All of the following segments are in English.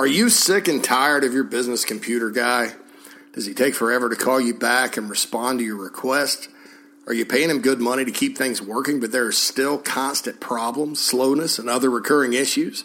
Are you sick and tired of your business computer guy? Does he take forever to call you back and respond to your request? Are you paying him good money to keep things working, but there are still constant problems, slowness, and other recurring issues?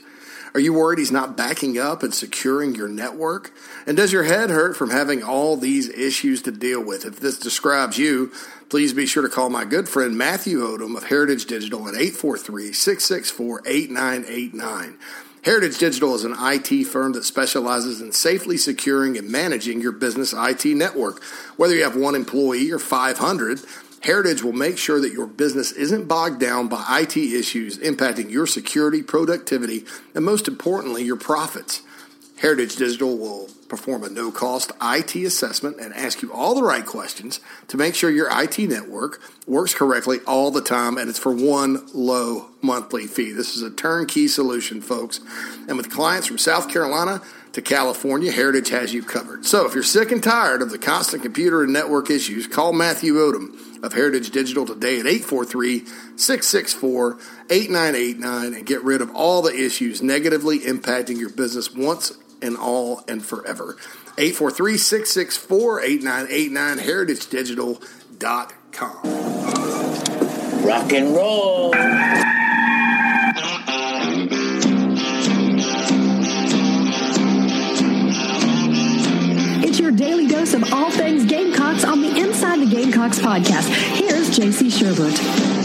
Are you worried he's not backing up and securing your network? And does your head hurt from having all these issues to deal with? If this describes you, please be sure to call my good friend Matthew Odom of Heritage Digital at 843 664 8989. Heritage Digital is an IT firm that specializes in safely securing and managing your business IT network. Whether you have one employee or 500, Heritage will make sure that your business isn't bogged down by IT issues impacting your security, productivity, and most importantly, your profits. Heritage Digital will perform a no cost IT assessment and ask you all the right questions to make sure your IT network works correctly all the time and it's for one low monthly fee. This is a turnkey solution, folks. And with clients from South Carolina to California, Heritage has you covered. So if you're sick and tired of the constant computer and network issues, call Matthew Odom of Heritage Digital today at 843 664 8989 and get rid of all the issues negatively impacting your business once and all and forever. 843 664 8989 heritagedigital.com. Rock and roll. It's your daily dose of all things Gamecocks on the Inside the Gamecocks podcast. Here's JC Shurburtt.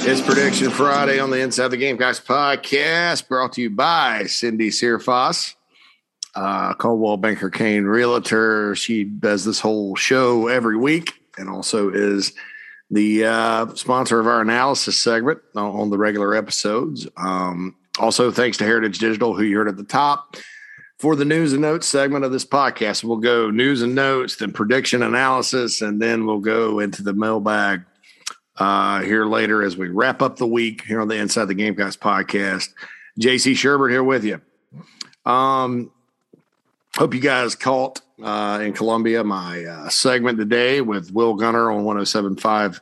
It's Prediction Friday on the Inside the Gamecocks podcast, brought to you by Cindy Searfoss, uh, Coldwell Banker Caine Realtor. She does this whole show every week and also is the uh, sponsor of our analysis segment on the regular episodes. Um, also, thanks to Heritage Digital, who you heard at the top. For the news and notes segment of this podcast, we'll go news and notes, then prediction analysis, and then we'll go into the mailbag uh, here later as we wrap up the week here on the Inside the Gamecocks podcast. JC Shurburtt here with you. Um, hope you guys caught uh, in Columbia my uh, segment today with Will Gunner on 1075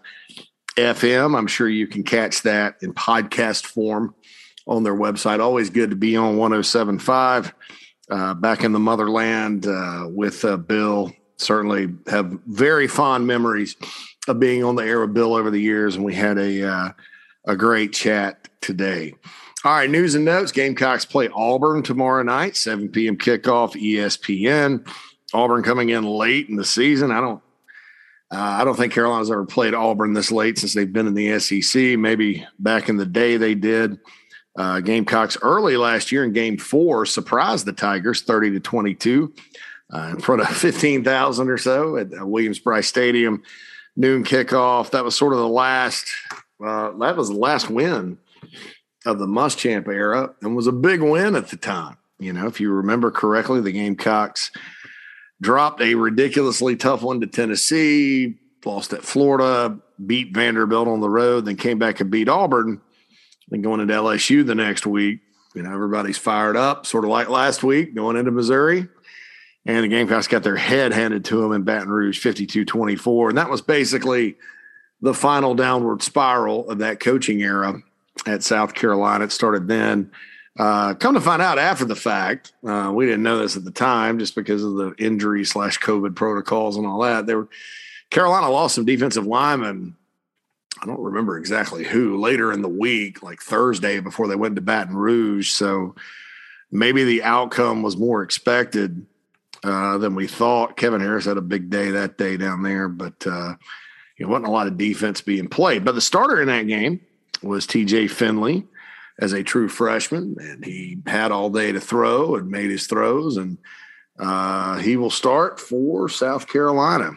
FM. I'm sure you can catch that in podcast form on their website. Always good to be on 1075 uh, back in the motherland uh, with uh, Bill. Certainly have very fond memories of being on the air with Bill over the years, and we had a uh, a great chat today. All right, news and notes. Gamecocks play Auburn tomorrow night, 7 p.m. kickoff, ESPN. Auburn coming in late in the season. I don't uh, I don't think Carolina's ever played Auburn this late since they've been in the SEC. Maybe back in the day they did. Uh, Gamecocks early last year in Game Four surprised the Tigers, thirty to twenty-two, uh, in front of fifteen thousand or so at uh, Williams-Brice Stadium. Noon kickoff. That was sort of the last. Uh, that was the last win of the Muschamp era, and was a big win at the time. You know, if you remember correctly, the Gamecocks dropped a ridiculously tough one to Tennessee, lost at Florida, beat Vanderbilt on the road, then came back and beat Auburn then going into LSU the next week, you know, everybody's fired up, sort of like last week, going into Missouri. And the Gamecocks got their head handed to them in Baton Rouge 52 24. And that was basically the final downward spiral of that coaching era at South Carolina. It started then. Uh, come to find out after the fact, uh, we didn't know this at the time just because of the injury slash COVID protocols and all that. There were Carolina lost some defensive linemen I don't remember exactly who later in the week, like Thursday before they went to Baton Rouge. So maybe the outcome was more expected uh, than we thought. Kevin Harris had a big day that day down there, but uh, it wasn't a lot of defense being played. But the starter in that game was TJ Finley as a true freshman, and he had all day to throw and made his throws, and uh, he will start for South Carolina.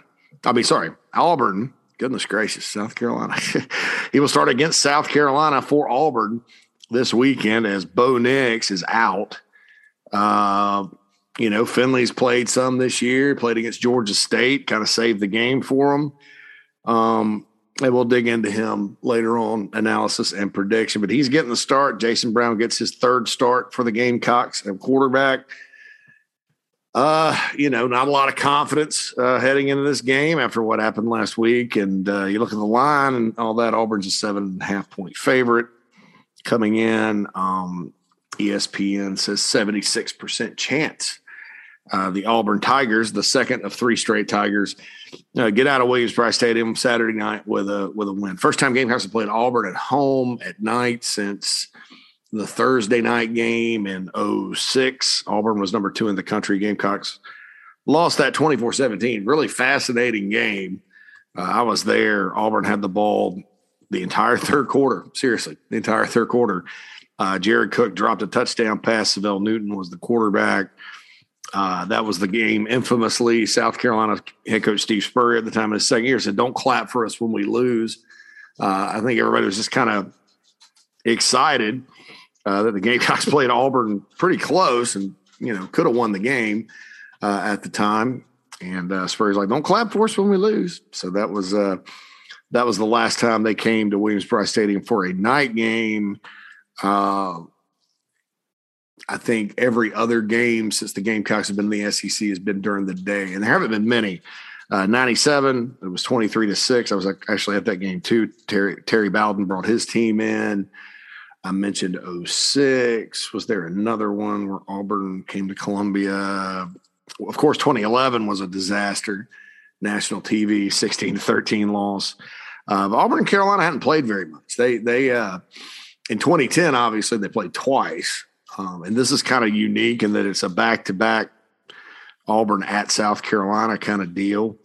I mean, sorry, Auburn goodness gracious, South Carolina. he will start against South Carolina for Auburn this weekend as Bo Nix is out. Uh, you know, Finley's played some this year, played against Georgia State, kind of saved the game for him. Um, and we'll dig into him later on, analysis and prediction. But he's getting the start. Jason Brown gets his third start for the Gamecocks at quarterback. Uh, you know, not a lot of confidence uh, heading into this game after what happened last week. And uh, you look at the line and all that. Auburn's a seven and a half point favorite coming in. Um, ESPN says 76% chance. Uh, the Auburn Tigers, the second of three straight Tigers, uh, get out of Williams-Brice Stadium Saturday night with a with a win. First time Gamecocks have played Auburn at home at night since the Thursday night game in 06. Auburn was number two in the country. Gamecocks lost that 24-17. Really fascinating game. Uh, I was there. Auburn had the ball the entire third quarter. Seriously, the entire third quarter. Uh, Jared Cook dropped a touchdown pass. Syvelle Newton was the quarterback. Uh, that was the game. Infamously, South Carolina head coach Steve Spurrier at the time of his second year said, "Don't clap for us when we lose." Uh, I think everybody was just kind of excited uh, that the Gamecocks played Auburn pretty close, and you know could have won the game uh, at the time. And uh, Spurrier's like, "Don't clap for us when we lose." So that was uh, that was the last time they came to Williams-Brice Stadium for a night game. I think every other game since the Gamecocks have been in the SEC has been during the day, and there haven't been many. Uh, 97, it was 23 to 6. I was actually at that game too. Terry, Terry Bowden brought his team in. I mentioned 06. Was there another one where Auburn came to Columbia? Of course, 2011 was a disaster. National TV, 16 to 13 loss. Uh, Auburn and Carolina hadn't played very much. They, they, uh, in 2010, obviously, they played twice. Um, and this is kind of unique in that it's a back to back Auburn at South Carolina kind of deal.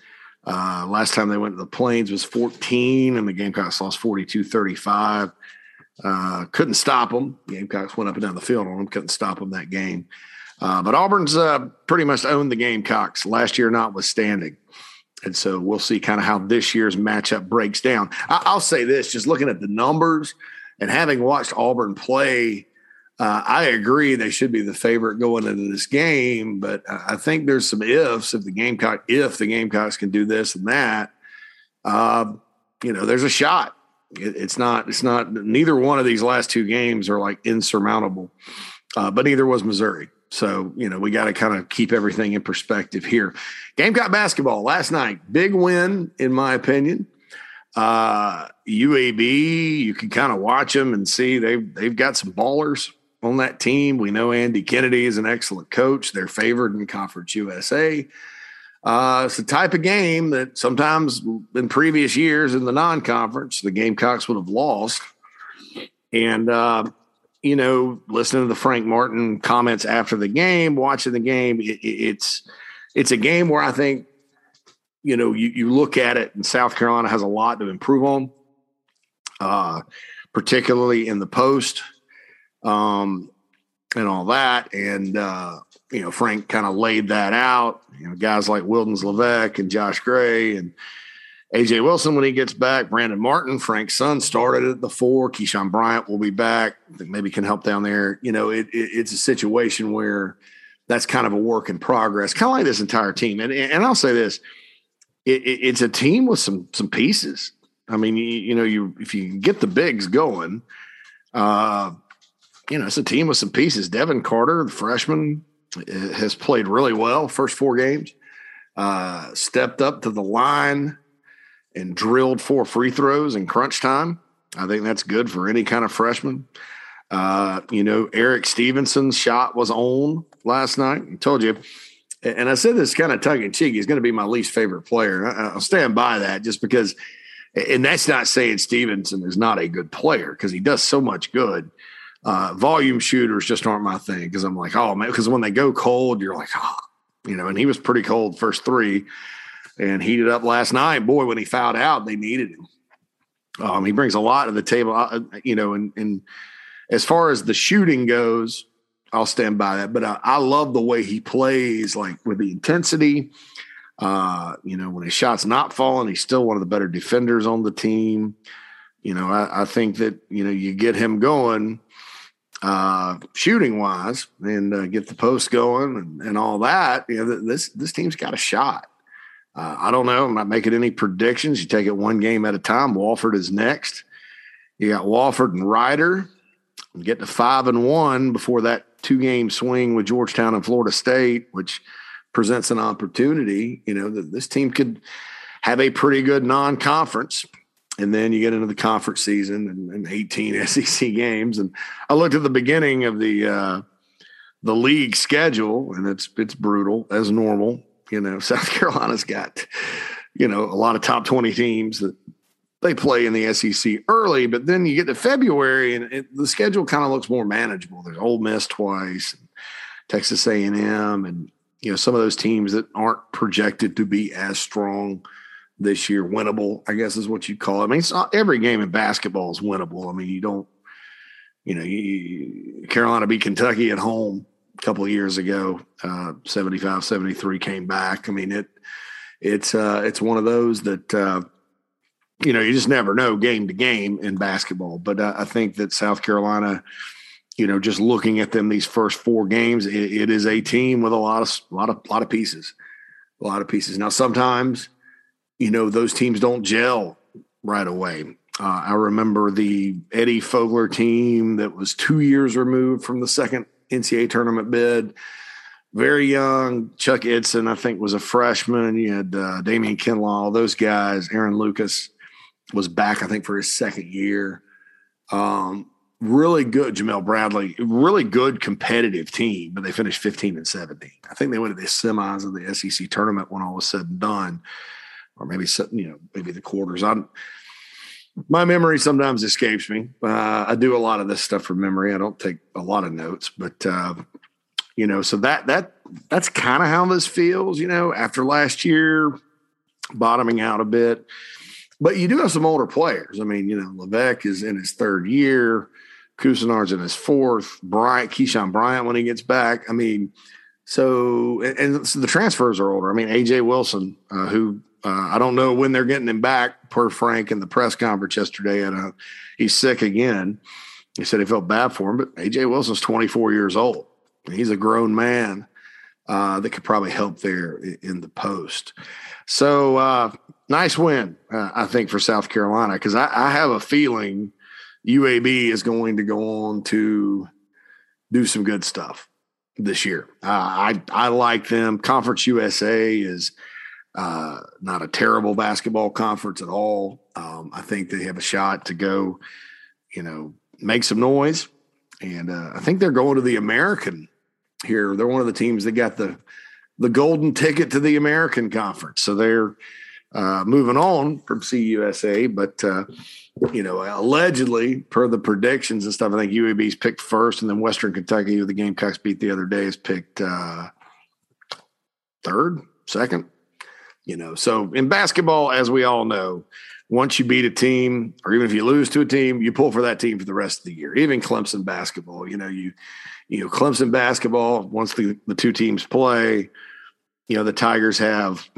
Uh, last time they went to the Plains was 14, and the Gamecocks lost 42 35. Uh, couldn't stop them. Gamecocks went up and down the field on them, couldn't stop them that game. Uh, but Auburn's uh, pretty much owned the Gamecocks last year, notwithstanding. And so we'll see kind of how this year's matchup breaks down. I- will say this just looking at the numbers and having watched Auburn play uh, I agree they should be the favorite going into this game, but I think there's some ifs if the Gamecock if the Gamecocks can do this and that. Uh, you know, there's a shot. It, it's not. It's not. Neither one of these last two games are like insurmountable, uh, but neither was Missouri. So you know, we got to kind of keep everything in perspective here. Gamecock basketball last night, big win in my opinion. Uh, UAB, you can kind of watch them and see they've they've got some ballers on that team. We know Andy Kennedy is an excellent coach. They're favored in Conference USA. Uh, it's the type of game that sometimes in previous years in the non-conference, the Gamecocks would have lost. And uh, you know, listening to the Frank Martin comments after the game, watching the game, it, it's it's a game where I think you know you, you look at it, and South Carolina has a lot to improve on, uh, particularly in the post um, and all that. And, uh, you know, Frank kind of laid that out. You know, guys like Wildens Leveque and Josh Gray and AJ Wilson when he gets back. Brandon Martin, Frank's son, started at the four. Keyshawn Bryant will be back. maybe can help down there. You know, it, it, it's a situation where that's kind of a work in progress, kind of like this entire team. And and I'll say this: it, it's a team with some some pieces. I mean, you, you know, you if you get the bigs going, uh, you know, it's a team with some pieces. Devin Carter, the freshman, has played really well first four games. Uh, stepped up to the line and drilled four free throws in crunch time. I think that's good for any kind of freshman. Uh, you know, Erik Stevenson's shot was on last night. I told you, and I said this kind of tongue in cheek. He's going to be my least favorite player. I'll stand by that just because. And that's not saying Stevenson is not a good player because he does so much good. Uh, volume shooters just aren't my thing because I'm like, oh man, because when they go cold, you're like, oh, you know, and he was pretty cold first three and heated up last night. Boy, when he fouled out, they needed him. Um, he brings a lot to the table, uh, you know, and, and as far as the shooting goes, I'll stand by that. But I, I love the way he plays, like with the intensity. Uh, you know, when his shot's not falling, he's still one of the better defenders on the team. You know, I, I think that, you know, you get him going uh, shooting wise and uh, get the post going and, and all that, you know, this this team's got a shot. Uh, I don't know. I'm not making any predictions. You take it one game at a time. Wofford is next. You got Wofford and Rider. Get to five and one before that two game swing with Georgetown and Florida State, which presents an opportunity. You know that this team could have a pretty good non conference and then you get into the conference season and, and 18 SEC games. And I looked at the beginning of the uh, the league schedule, and it's it's brutal as normal. You know, South Carolina's got you know a lot of top 20 teams that they play in the SEC early, but then you get to February and it, the schedule kind of looks more manageable. There's Ole Miss twice, Texas A&M, and you know some of those teams that aren't projected to be as strong this year. Winnable, I guess, is what you call it. I mean, it's not, every game in basketball is winnable. I mean, you don't, you know, you, Carolina beat Kentucky at home a couple of years ago, uh, 75, 73 came back. I mean, it, it's, uh, it's one of those that, uh, you know, you just never know game to game in basketball. But uh, I think that South Carolina, you know, just looking at them these first four games, it, it is a team with a lot of, a lot of, a lot of pieces, a lot of pieces. Now, sometimes, you know, those teams don't gel right away. Uh, I remember the Eddie Fogler team that was two years removed from the second NCAA tournament bid. Very young. Chuck Eidson, I think, was a freshman. You had uh, Damien Kinloch, those guys. Aaron Lucas was back, I think, for his second year. Um, really good, Jamel Bradley, really good competitive team, but they finished 15 and 17. I think they went to the semis of the SEC tournament when all was said and done or maybe you know maybe the quarters. I'm my memory sometimes escapes me. Uh, I do a lot of this stuff from memory. I don't take a lot of notes, but uh, you know, so that that that's kind of how this feels. You know, after last year bottoming out a bit, but you do have some older players. I mean, you know, Leveque is in his third year. Couisnard's in his fourth. Bryant, Keyshawn Bryant, when he gets back. I mean, so and, and so the transfers are older. I mean, AJ Wilson, uh, who uh, I don't know when they're getting him back. Per Frank in the press conference yesterday, and uh, he's sick again. He said he felt bad for him, but AJ Wilson's 24 years old. He's a grown man uh, that could probably help there in the post. So uh, nice win, uh, I think, for South Carolina because I, I have a feeling UAB is going to go on to do some good stuff this year. Uh, I I like them. Conference USA is uh, not a terrible basketball conference at all. Um, I think they have a shot to go, you know, make some noise. And uh, I think they're going to the American here. They're one of the teams that got the the golden ticket to the American Conference. So they're uh, moving on from CUSA, but uh, you know, allegedly per the predictions and stuff, I think UAB's picked first, and then Western Kentucky, who the Gamecocks beat the other day, is picked uh, third, second you know? So in basketball as we all know once you beat a team or even if you lose to a team you pull for that team for the rest of the year. Even clemson basketball you know you you know clemson basketball once the, the two teams play you know the tigers have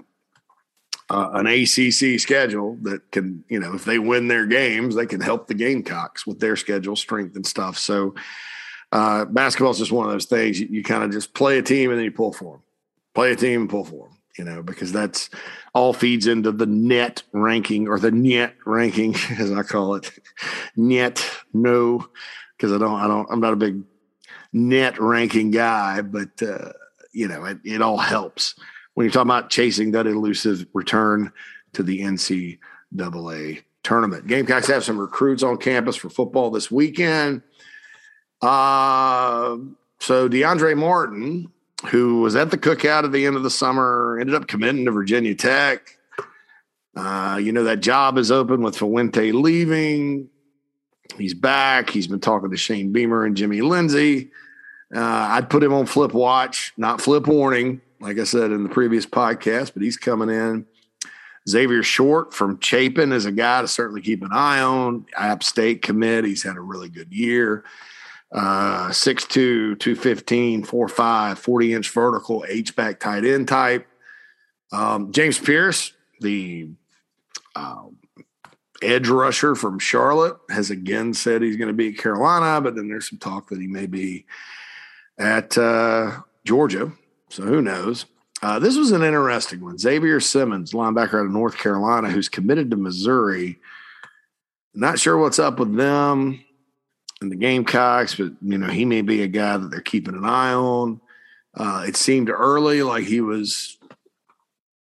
uh, an acc schedule that can you know if they win their games they can help the gamecocks with their schedule strength and stuff. So uh, basketball is just one of those things. You, you kind of just play a team and then you pull for them play a team and pull for them you know, because that's all feeds into the net ranking or the net ranking, as I call it. Net, no, because I don't, I don't, I'm not a big net ranking guy, but, uh, you know, it, it all helps when you're talking about chasing that elusive return to the NCAA tournament. Gamecocks have some recruits on campus for football this weekend. Uh, so DeAndre Martin, who was at the cookout at the end of the summer, ended up committing to Virginia Tech. Uh, you know, that job is open with Fuente leaving. He's back. He's been talking to Shane Beamer and Jimmy Lindsey. Uh, I'd put him on flip watch, not flip warning, like I said in the previous podcast, but he's coming in. Xavier Short from Chapin is a guy to certainly keep an eye on. App State commit. He's had a really good year uh, 6'2, 215, 4'5, 40 inch vertical, H back tight end type. Um, James Pierce, the uh, edge rusher from Charlotte, has again said he's going to be at Carolina, but then there's some talk that he may be at uh, Georgia. So who knows? Uh, this was an interesting one. Xavier Simmons, linebacker out of North Carolina, who's committed to Missouri. Not sure what's up with them and the Gamecocks, but you know he may be a guy that they're keeping an eye on. Uh, it seemed early like he was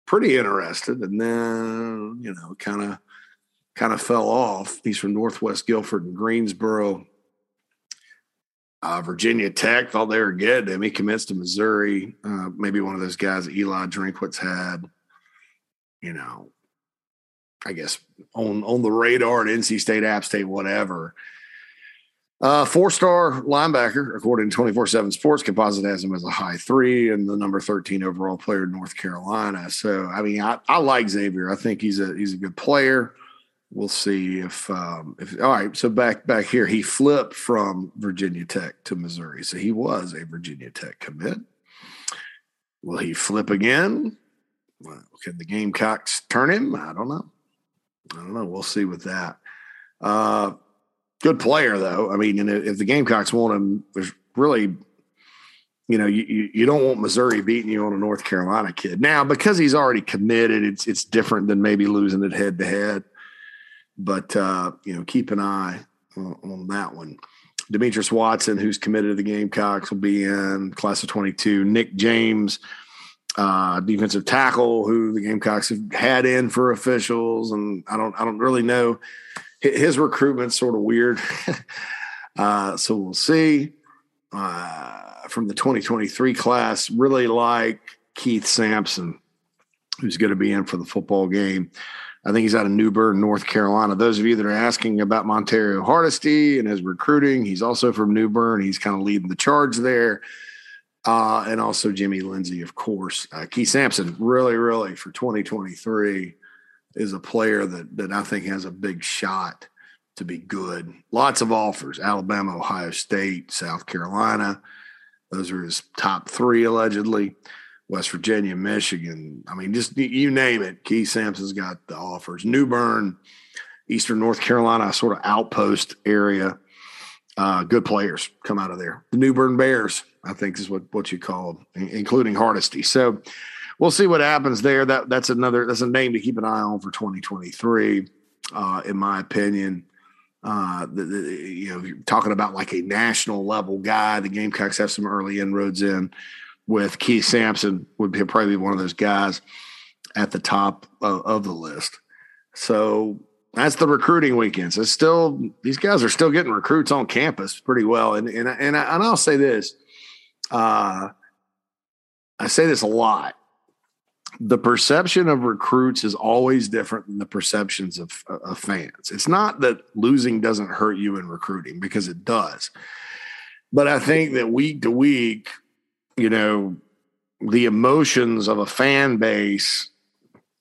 pretty interested, and then you know kind of kind of fell off. He's from Northwest Guilford and Greensboro. Uh, Virginia Tech thought they were good. Then he commits to Missouri. Uh, maybe one of those guys Eli Drinkwitz had, you know, I guess on on the radar at NC State, App State, whatever. Uh, four star linebacker, according to 24 7 Sports, Composite has him as a high three and the number 13 overall player in North Carolina. So, I mean, I, I like Xavier. I think he's a he's a good player. We'll see if um, if all right. So back back here, he flipped from Virginia Tech to Missouri. So he was a Virginia Tech commit. Will he flip again? Well, can the Gamecocks turn him? I don't know. I don't know. We'll see with that. Uh, good player though. I mean, and if the Gamecocks want him, there's really, you know, you, you don't want Missouri beating you on a North Carolina kid. Now, because he's already committed, it's it's different than maybe losing it head to head. But uh, you know, keep an eye on, that one. Demetrius Watson, who's committed to the Gamecocks, will be in class of 22. Nick James, uh, defensive tackle, who the Gamecocks have had in for officials, and I don't I don't really know his recruitment's sort of weird. uh, so we'll see. Uh, from the 2023 class, really like Keith Sampson, who's going to be in for the football game. I think he's out of New Bern, North Carolina. Those of you that are asking about Montario Hardesty and his recruiting, he's also from New Bern. He's kind of leading the charge there. Uh, and also Jimmy Lindsey, of course. Uh, Keith Sampson, really, really for 2023 is a player that that I think has a big shot to be good. Lots of offers: Alabama, Ohio State, South Carolina. Those are his top three allegedly. West Virginia, Michigan. I mean, just you name it. Keith Sampson's got the offers. New Bern, Eastern North Carolina, sort of outpost area. Uh, good players come out of there. The New Bern Bears, I think, is what what you call them, including Hardesty. So we'll see what happens there. That that's another that's a name to keep an eye on for 2023, uh, in my opinion. Uh, the, the, you know, you're talking about like a national level guy. The Gamecocks have some early inroads in with Keith Sampson would probably be probably one of those guys at the top of, of the list. So that's the recruiting weekends. It's still these guys are still getting recruits on campus pretty well. And and and, I, and I'll say this, uh, I say this a lot the perception of recruits is always different than the perceptions of, of fans. It's not that losing doesn't hurt you in recruiting because it does. But I think that week to week, you know, the emotions of a fan base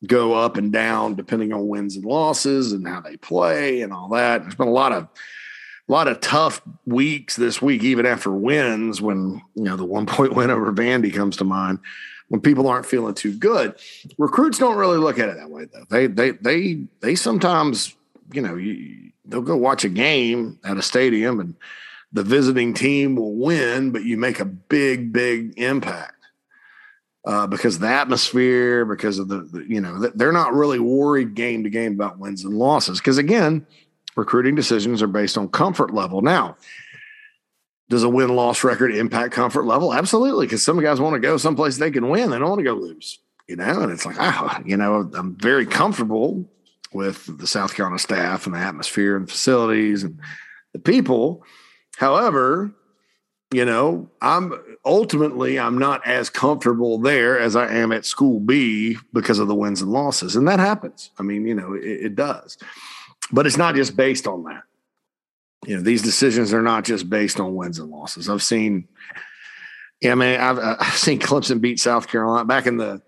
go up and down depending on wins and losses and how they play and all that. There's been a lot of a lot of tough weeks this week, even after wins, when you know the one point win over Vandy comes to mind when people aren't feeling too good. Recruits don't really look at it that way though. They they they they sometimes, you know, you, they'll go watch a game at a stadium and the visiting team will win, but you make a big big impact. Uh, because of the atmosphere, because of the, the, you know, they're not really worried game to game about wins and losses. Because again, recruiting decisions are based on comfort level. Now, does a win loss record impact comfort level? Absolutely, because some guys want to go someplace they can win. They don't want to go lose, you know. And it's like, ah, you know, I'm very comfortable with the South Carolina staff and the atmosphere and facilities and the people. However, you know, I'm ultimately I'm not as comfortable there as I am at school B because of the wins and losses, and that happens. I mean, you know, it, it does, but it's not just based on that you know these decisions are not just based on wins and losses. I've seen, yeah, I mean, I've, I've seen Clemson beat South Carolina back in the,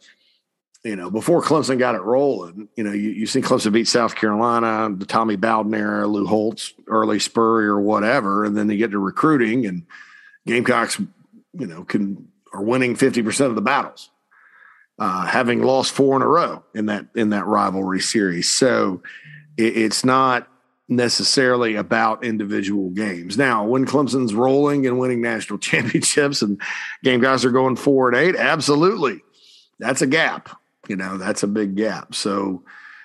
you know, before Clemson got it rolling. You know, you you seen Clemson beat South Carolina, the Tommy Bowden era, Lou Holtz, early Spurrier, or whatever, and then they get to recruiting and Gamecocks, you know, can are winning fifty percent of the battles, uh, having lost four in a row in that in that rivalry series. So it, it's not necessarily about individual games. Now, when Clemson's rolling and winning national championships and game guys are going four and eight, absolutely. That's a gap. You know, that's a big gap. So,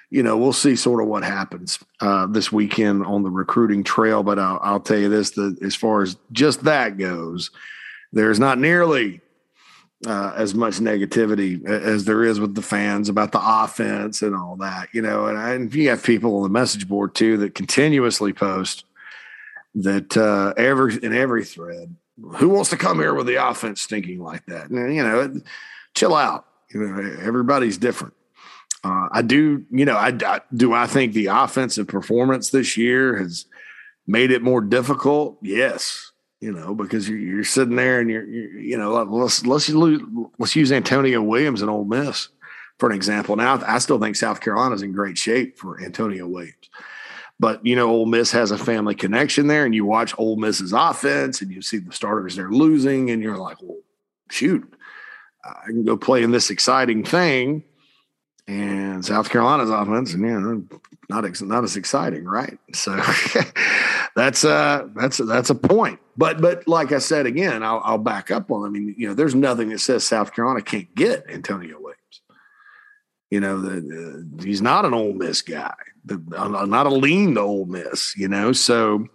you know, we'll see sort of what happens uh, this weekend on the recruiting trail. But I'll, I'll tell you this: that as far as just that goes, there's not nearly uh, as much negativity as there is with the fans about the offense and all that, you know. And, and you have people on the message board too that continuously post that uh, every in every thread, who wants to come here with the offense stinking like that? And you know, chill out. You know, everybody's different. Uh, I do, you know, I, I do. I think the offensive performance this year has made it more difficult. Yes, you know, because you're, you're sitting there and you're, you're, you know, let's let's use, let's use Antonio Williams and Ole Miss for an example. Now, I still think South Carolina's in great shape for Antonio Williams, but you know, Ole Miss has a family connection there, and you watch Ole Miss's offense, and you see the starters they're losing, and you're like, well, shoot, I can go play in this exciting thing and South Carolina's offense, and you know, not ex- not as exciting, right? So that's uh that's that's a point. But but like I said again, I'll, I'll back up on. I mean, you know, there's nothing that says South Carolina can't get Antonio Williams. You know, the, the, he's not an Ole Miss guy, the, not a lean to Ole Miss. You know, so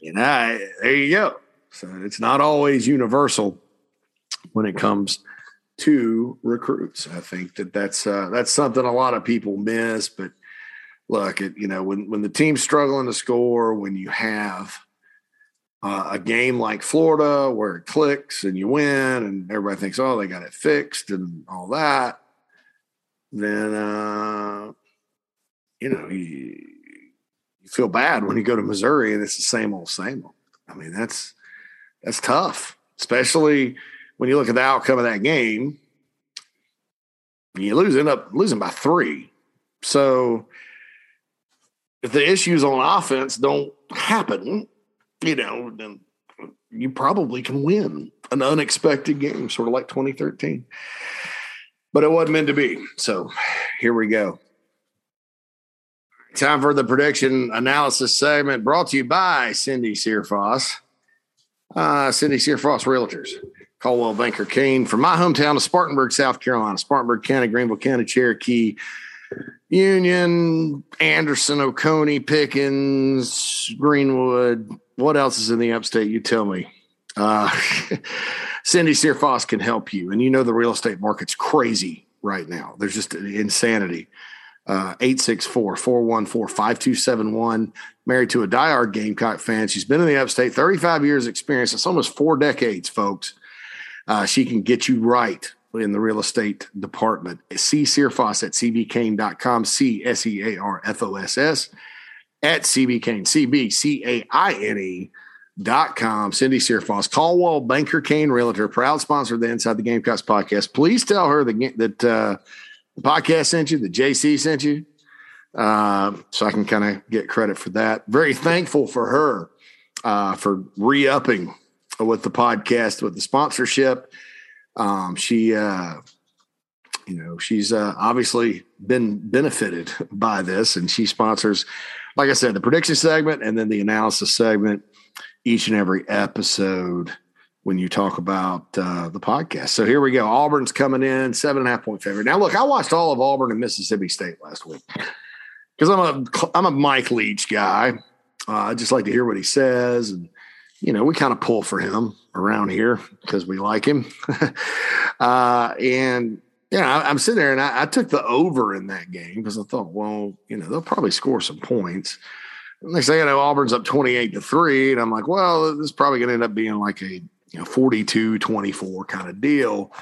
you know, there you go. So it's not always universal when it comes to recruits. I think that that's uh, that's something a lot of people miss. But look, you know, when when the team's struggling to score, when you have uh, a game like Florida where it clicks and you win, and everybody thinks, oh, they got it fixed and all that, then uh, you know you, you feel bad when you go to Missouri and it's the same old same old. I mean, that's that's tough, especially when you look at the outcome of that game, you lose end up losing by three. So if the issues on offense don't happen, you know, then you probably can win an unexpected game, sort of like 2013. But it wasn't meant to be. So here we go. Time for the prediction analysis segment brought to you by Cindy Searfoss. Uh, Cindy Searfoss Realtors. Coldwell Banker Caine from my hometown of Spartanburg, South Carolina, Spartanburg County, Greenville County, Cherokee, Union, Anderson, Oconee, Pickens, Greenwood. What else is in the upstate? You tell me. Uh, Cindy Searfoss can help you. And you know the real estate market's crazy right now. There's just insanity. Uh, 864 414 5271. Married to a diehard Gamecock fan. She's been in the upstate, 35 years experience. It's almost four decades, folks. Uh, she can get you right in the real estate department. See Searfoss at cbcaine.com, C S E A R F O S S at cbcaine, C B C A I N E. Dot com, Cindy Searfoss, Coldwell Banker Caine Realtor, proud sponsor of the Inside the Gamecocks podcast. Please tell her the, that uh, the podcast sent you, the JC sent you, uh, so I can kind of get credit for that. Very thankful for her uh, for re upping with the podcast with the sponsorship. Um, she, uh, you know, she's uh, obviously been benefited by this, and she sponsors, like I said, the prediction segment and then the analysis segment each and every episode when you talk about uh, the podcast. So here we go. Auburn's coming in seven and a half point favorite. Now, look, I watched all of Auburn and Mississippi State last week because I'm a I'm a Mike Leach guy. Uh, I just like to hear what he says and you know, we kind of pull for him around here because we like him. uh, and, you know, I, am sitting there and I, I, took the over in that game because I thought, well, you know, they'll probably score some points. And they say, you know, Auburn's up 28 to 3. And I'm like, well, this is probably going to end up being like a, you know, 42 24 kind of deal.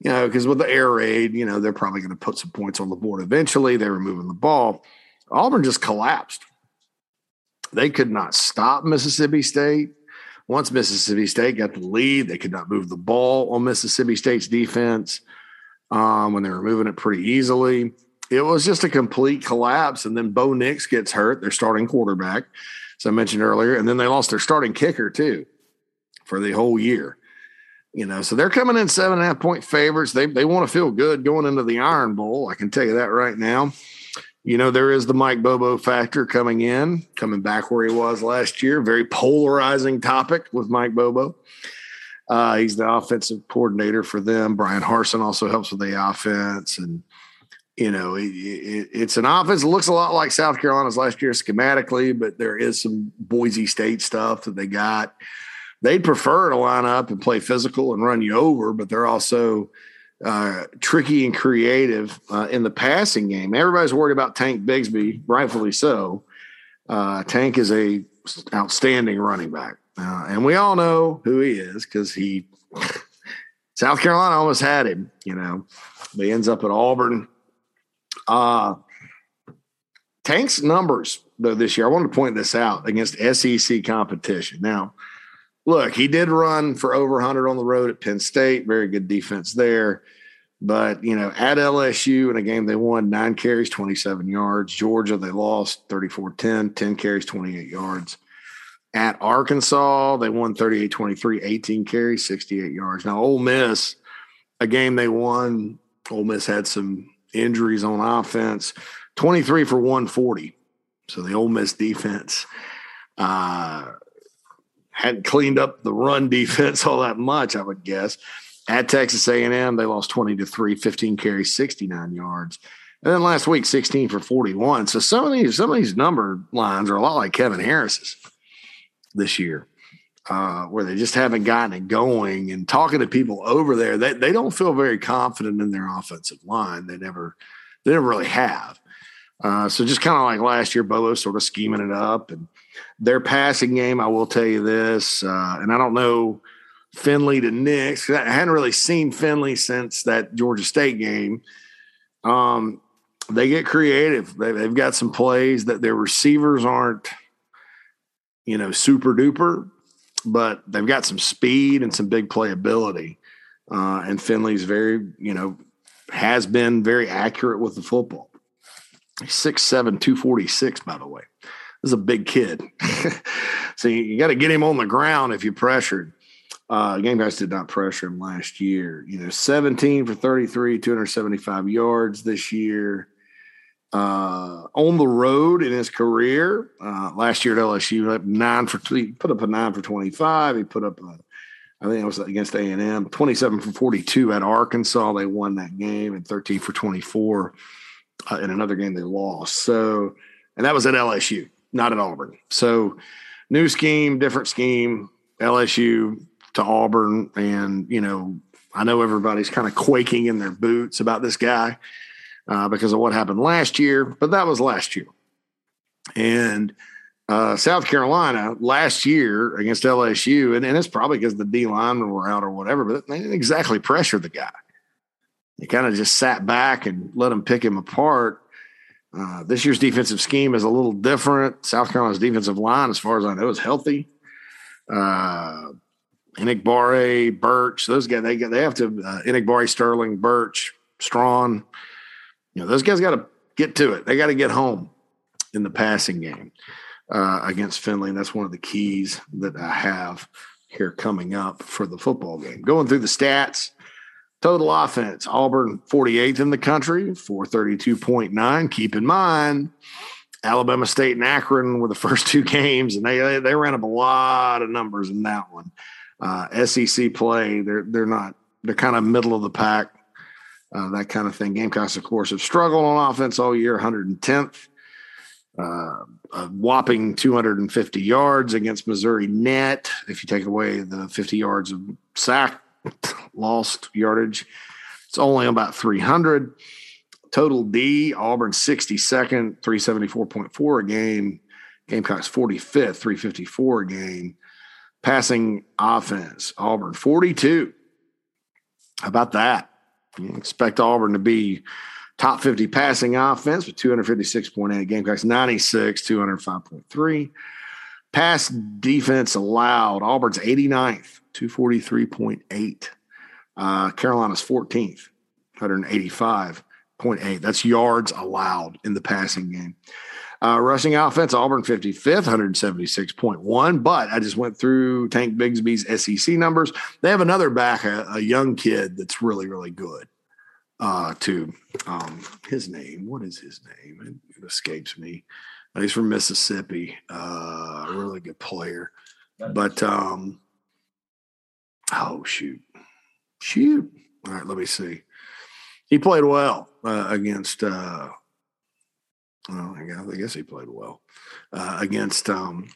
You know, because with the air raid, you know, they're probably going to put some points on the board eventually. They were moving the ball. Auburn just collapsed. They could not stop Mississippi State. Once Mississippi State got the lead, they could not move the ball on Mississippi State's defense um, when they were moving it pretty easily. It was just a complete collapse. And then Bo Nix gets hurt, their starting quarterback, as I mentioned earlier. And then they lost their starting kicker, too, for the whole year. You know, so they're coming in seven and a half point favorites. They they want to feel good going into the Iron Bowl. I can tell you that right now you know, there is the Mike Bobo factor coming in, coming back where he was last year. Very polarizing topic with Mike Bobo. Uh, he's the offensive coordinator for them. Bryan Harsin also helps with the offense. And, you know, it, it, it's an offense that looks a lot like South Carolina's last year schematically, but there is some Boise State stuff that they got. they'd prefer to line up and play physical and run you over, but they're also uh, tricky and creative uh, in the passing game. Everybody's worried about Tank Bigsby, rightfully so. Uh, Tank is a outstanding running back, uh, and we all know who he is because he South Carolina almost had him, you know, but he ends up at Auburn. Uh, Tank's numbers though this year, I wanted to point this out against SEC competition. Now, look, he did run for over 100 on the road at Penn State. Very good defense there. But, you know, at LSU in a game they won nine carries, 27 yards. Georgia, they lost 34 10, 10 carries, 28 yards. At Arkansas, they won 38 23, 18 carries, 68 yards. Now, Ole Miss, a game they won, Ole Miss had some injuries on offense 23 for 140. So the Ole Miss defense uh, hadn't cleaned up the run defense all that much, I would guess. At Texas A&M, they lost 20 to 3, 15 carries, 69 yards. And then last week, 16 for 41. So some of these some of these number lines are a lot like Kevin Harris's this year, uh, where they just haven't gotten it going. And talking to people over there, they, they don't feel very confident in their offensive line. They never they never really have. Uh, so just kind of like last year, Bobo sort of scheming it up. And their passing game, I will tell you this, uh, and I don't know Finley to Nix. I hadn't really seen Finley since that Georgia State game. Um, they get creative. They, have got some plays that their receivers aren't, you know, super duper, but they've got some speed and some big playability. Uh, and Finley's very, you know, has been very accurate with the football. He's 6'7, 246, by the way. This is a big kid. so you, you got to get him on the ground if you pressured. Uh, Game guys did not pressure him last year. You know, 17 for 33, 275 yards this year. Uh, on the road in his career, uh, last year at LSU, up nine for he put up a nine for 25. He put up a, I think it was against A and M, 27 for 42 at Arkansas. They won that game, and 13 for 24 uh, in another game they lost. So, and that was at LSU, not at Auburn. So, new scheme, different scheme, LSU to Auburn. And, you know, I know everybody's kind of quaking in their boots about this guy uh, because of what happened last year, but that was last year. And uh, South Carolina last year against LSU, and, and it's probably because the D linemen were out or whatever, but they didn't exactly pressure the guy. They kind of just sat back and let him pick him apart. Uh, this year's defensive scheme is a little different. South Carolina's defensive line, as far as I know, is healthy. Uh, Enagbare, Burch, those guys, they they have to uh, Sterling, Burch, Strachan. You know, those guys got to get to it. They got to get home in the passing game uh, against Finley. And that's one of the keys that I have here coming up for the football game. Going through the stats, Total offense, Auburn 48th in the country, 432.9. Keep in mind, Alabama State and Akron were the first two games, and they they ran up a lot of numbers in that one. Uh, SEC play, they're they're not they're kind of middle of the pack, uh, that kind of thing. Gamecocks, of course, have struggled on offense all year, 110th, uh, a whopping 250 yards against Missouri net. If you take away the 50 yards of sack lost yardage. It's only about 300. Total D, Auburn 62nd, 374.4 a game. Gamecocks 45th, 354 a game. Passing offense, Auburn 42. How about that? You expect Auburn to be top 50 passing offense with 256.8 Gamecocks 96, 205.3. Pass defense allowed, Auburn's 89th, 243.8. Uh, Carolina's 14th, 185.8. That's yards allowed in the passing game. Uh, rushing offense, Auburn 55th, 176.1. But I just went through Tank Bigsby's SEC numbers. They have another back, a, a young kid that's really, really good. Uh, to um, his name, what is his name? It, it escapes me. He's from Mississippi, uh, a really good player. But um, oh shoot, shoot! All right, let me see. He played well uh, against. Uh, oh, I guess he played well uh, against um,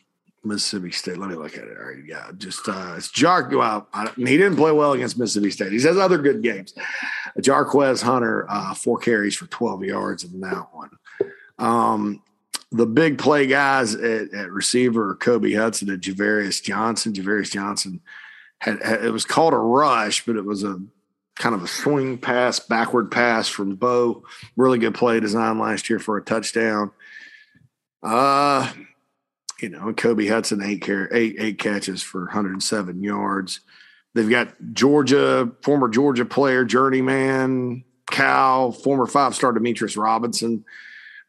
Mississippi State. Let me look at it. All right, yeah, just uh, it's Jar. Well, I, he didn't play well against Mississippi State. He has other good games. Jarquez Hunter, uh, four carries for twelve yards in that one. Um, the big play guys at, at receiver, Kobe Hudson and Javarius Johnson. Javarius Johnson had, had it was called a rush, but it was a kind of a swing pass, backward pass from Bo. Really good play design last year for a touchdown. Uh, you know, Kobe Hudson eight care eight eight catches for 107 yards. They've got Georgia, former Georgia player, journeyman, Cal, former five star Demetris Robertson,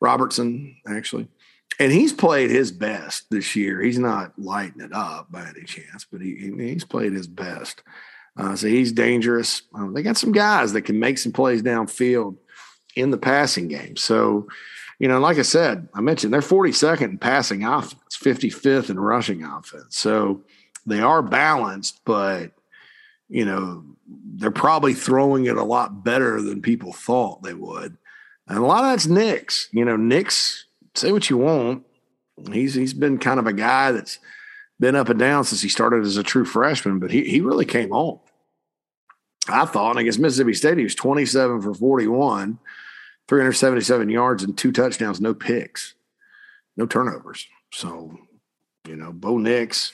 Robertson, actually. And he's played his best this year. He's not lighting it up by any chance, but he, he's played his best. Uh, so he's dangerous. Um, they got some guys that can make some plays downfield in the passing game. So you know, like I said, I mentioned they're 42nd in passing offense, 55th in rushing offense. So they are balanced, but you know, they're probably throwing it a lot better than people thought they would. And a lot of that's Nix. You know, Nix say what you want. He's he's been kind of a guy that's been up and down since he started as a true freshman, but he he really came on. I thought against Mississippi State, he was 27 for 41 377 yards and two touchdowns, no picks, no turnovers. So, you know, Bo Nix,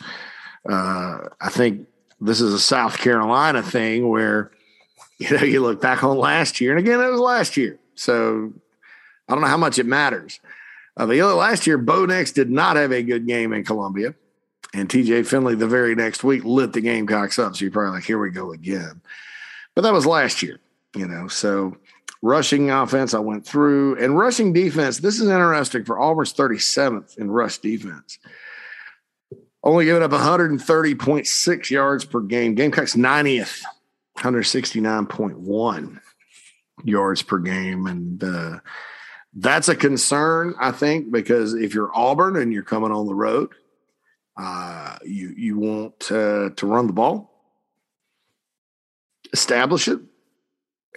uh, I think this is a South Carolina thing where, you know, you look back on last year, and again, it was last year. So I don't know how much it matters. Uh, the other last year, Bo Nix did not have a good game in Columbia. And TJ Finley the very next week lit the Gamecocks up. So you're probably like, here we go again. But that was last year, you know. So Rushing offense, I went through, and rushing defense. This is interesting for Auburn's 37th in rush defense. Only giving up 130.6 yards per game. Gamecocks 90th, 169.1 yards per game. And uh, that's a concern, I think, because if you're Auburn and you're coming on the road, uh, you you want uh, to run the ball, establish it,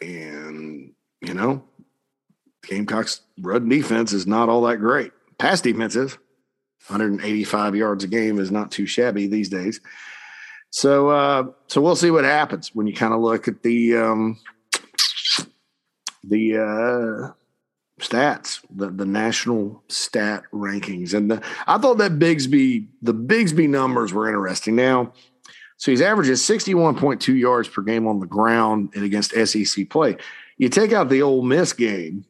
and you know, Gamecocks' run defense is not all that great. Pass defense is 185 yards a game is not too shabby these days. So, uh, so we'll see what happens when you kind of look at the um, the uh, stats, the the national stat rankings, and the I thought that Bigsby the Bigsby numbers were interesting. Now, so he's averaging 61.2 yards per game on the ground and against SEC play. You take out the Ole Miss game,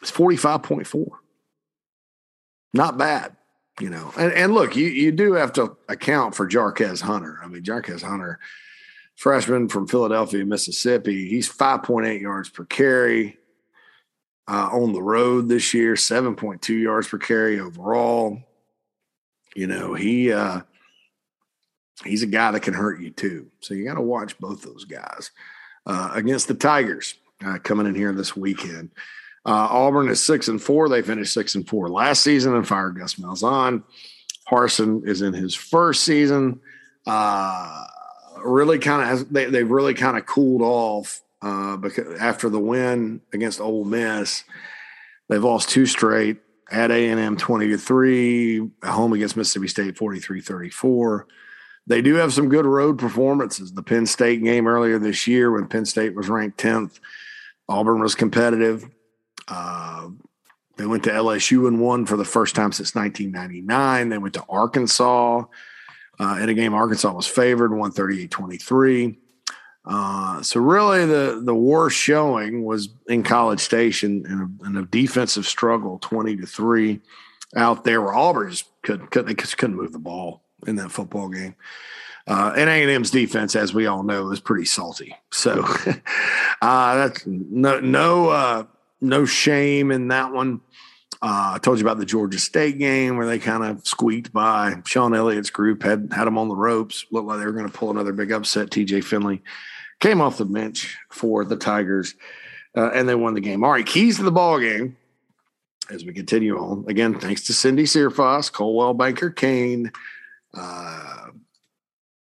it's 45.4. Not bad, you know. And, and look, you, you do have to account for Jarquez Hunter. I mean, Jarquez Hunter, freshman from Philadelphia, Mississippi, he's 5.8 yards per carry uh, on the road this year, 7.2 yards per carry overall. You know, he uh, he's a guy that can hurt you too. So you got to watch both those guys uh, against the Tigers uh, coming in here this weekend. Uh, Auburn is six and four. They finished six and four last season and fired Gus Malzahn. Harsin is in his first season. Uh, really kind of they, they've really kind of cooled off uh, because after the win against Ole Miss, they've lost two straight at A&M 20 to 3, at home against Mississippi State 43-34. They do have some good road performances. The Penn State game earlier this year when Penn State was ranked 10th Auburn was competitive. Uh, they went to LSU and won for the first time since 1999. They went to Arkansas uh, in a game Arkansas was favored, 138 23. Uh, so really, the the worst showing was in College Station in a, in a defensive struggle, twenty to three, out there where Auburn just couldn't couldn't, they just couldn't move the ball in that football game. Uh, and A&M's defense, as we all know, is pretty salty. So uh, that's no no uh, no shame in that one. Uh, I told you about the Georgia State game where they kind of squeaked by. Shawn Elliott's group had had them on the ropes. Looked like they were going to pull another big upset. TJ Finley came off the bench for the Tigers, uh, and they won the game. All right, keys to the ball game as we continue on. Again, thanks to Cindy Searfoss, Coldwell Banker Caine. Uh,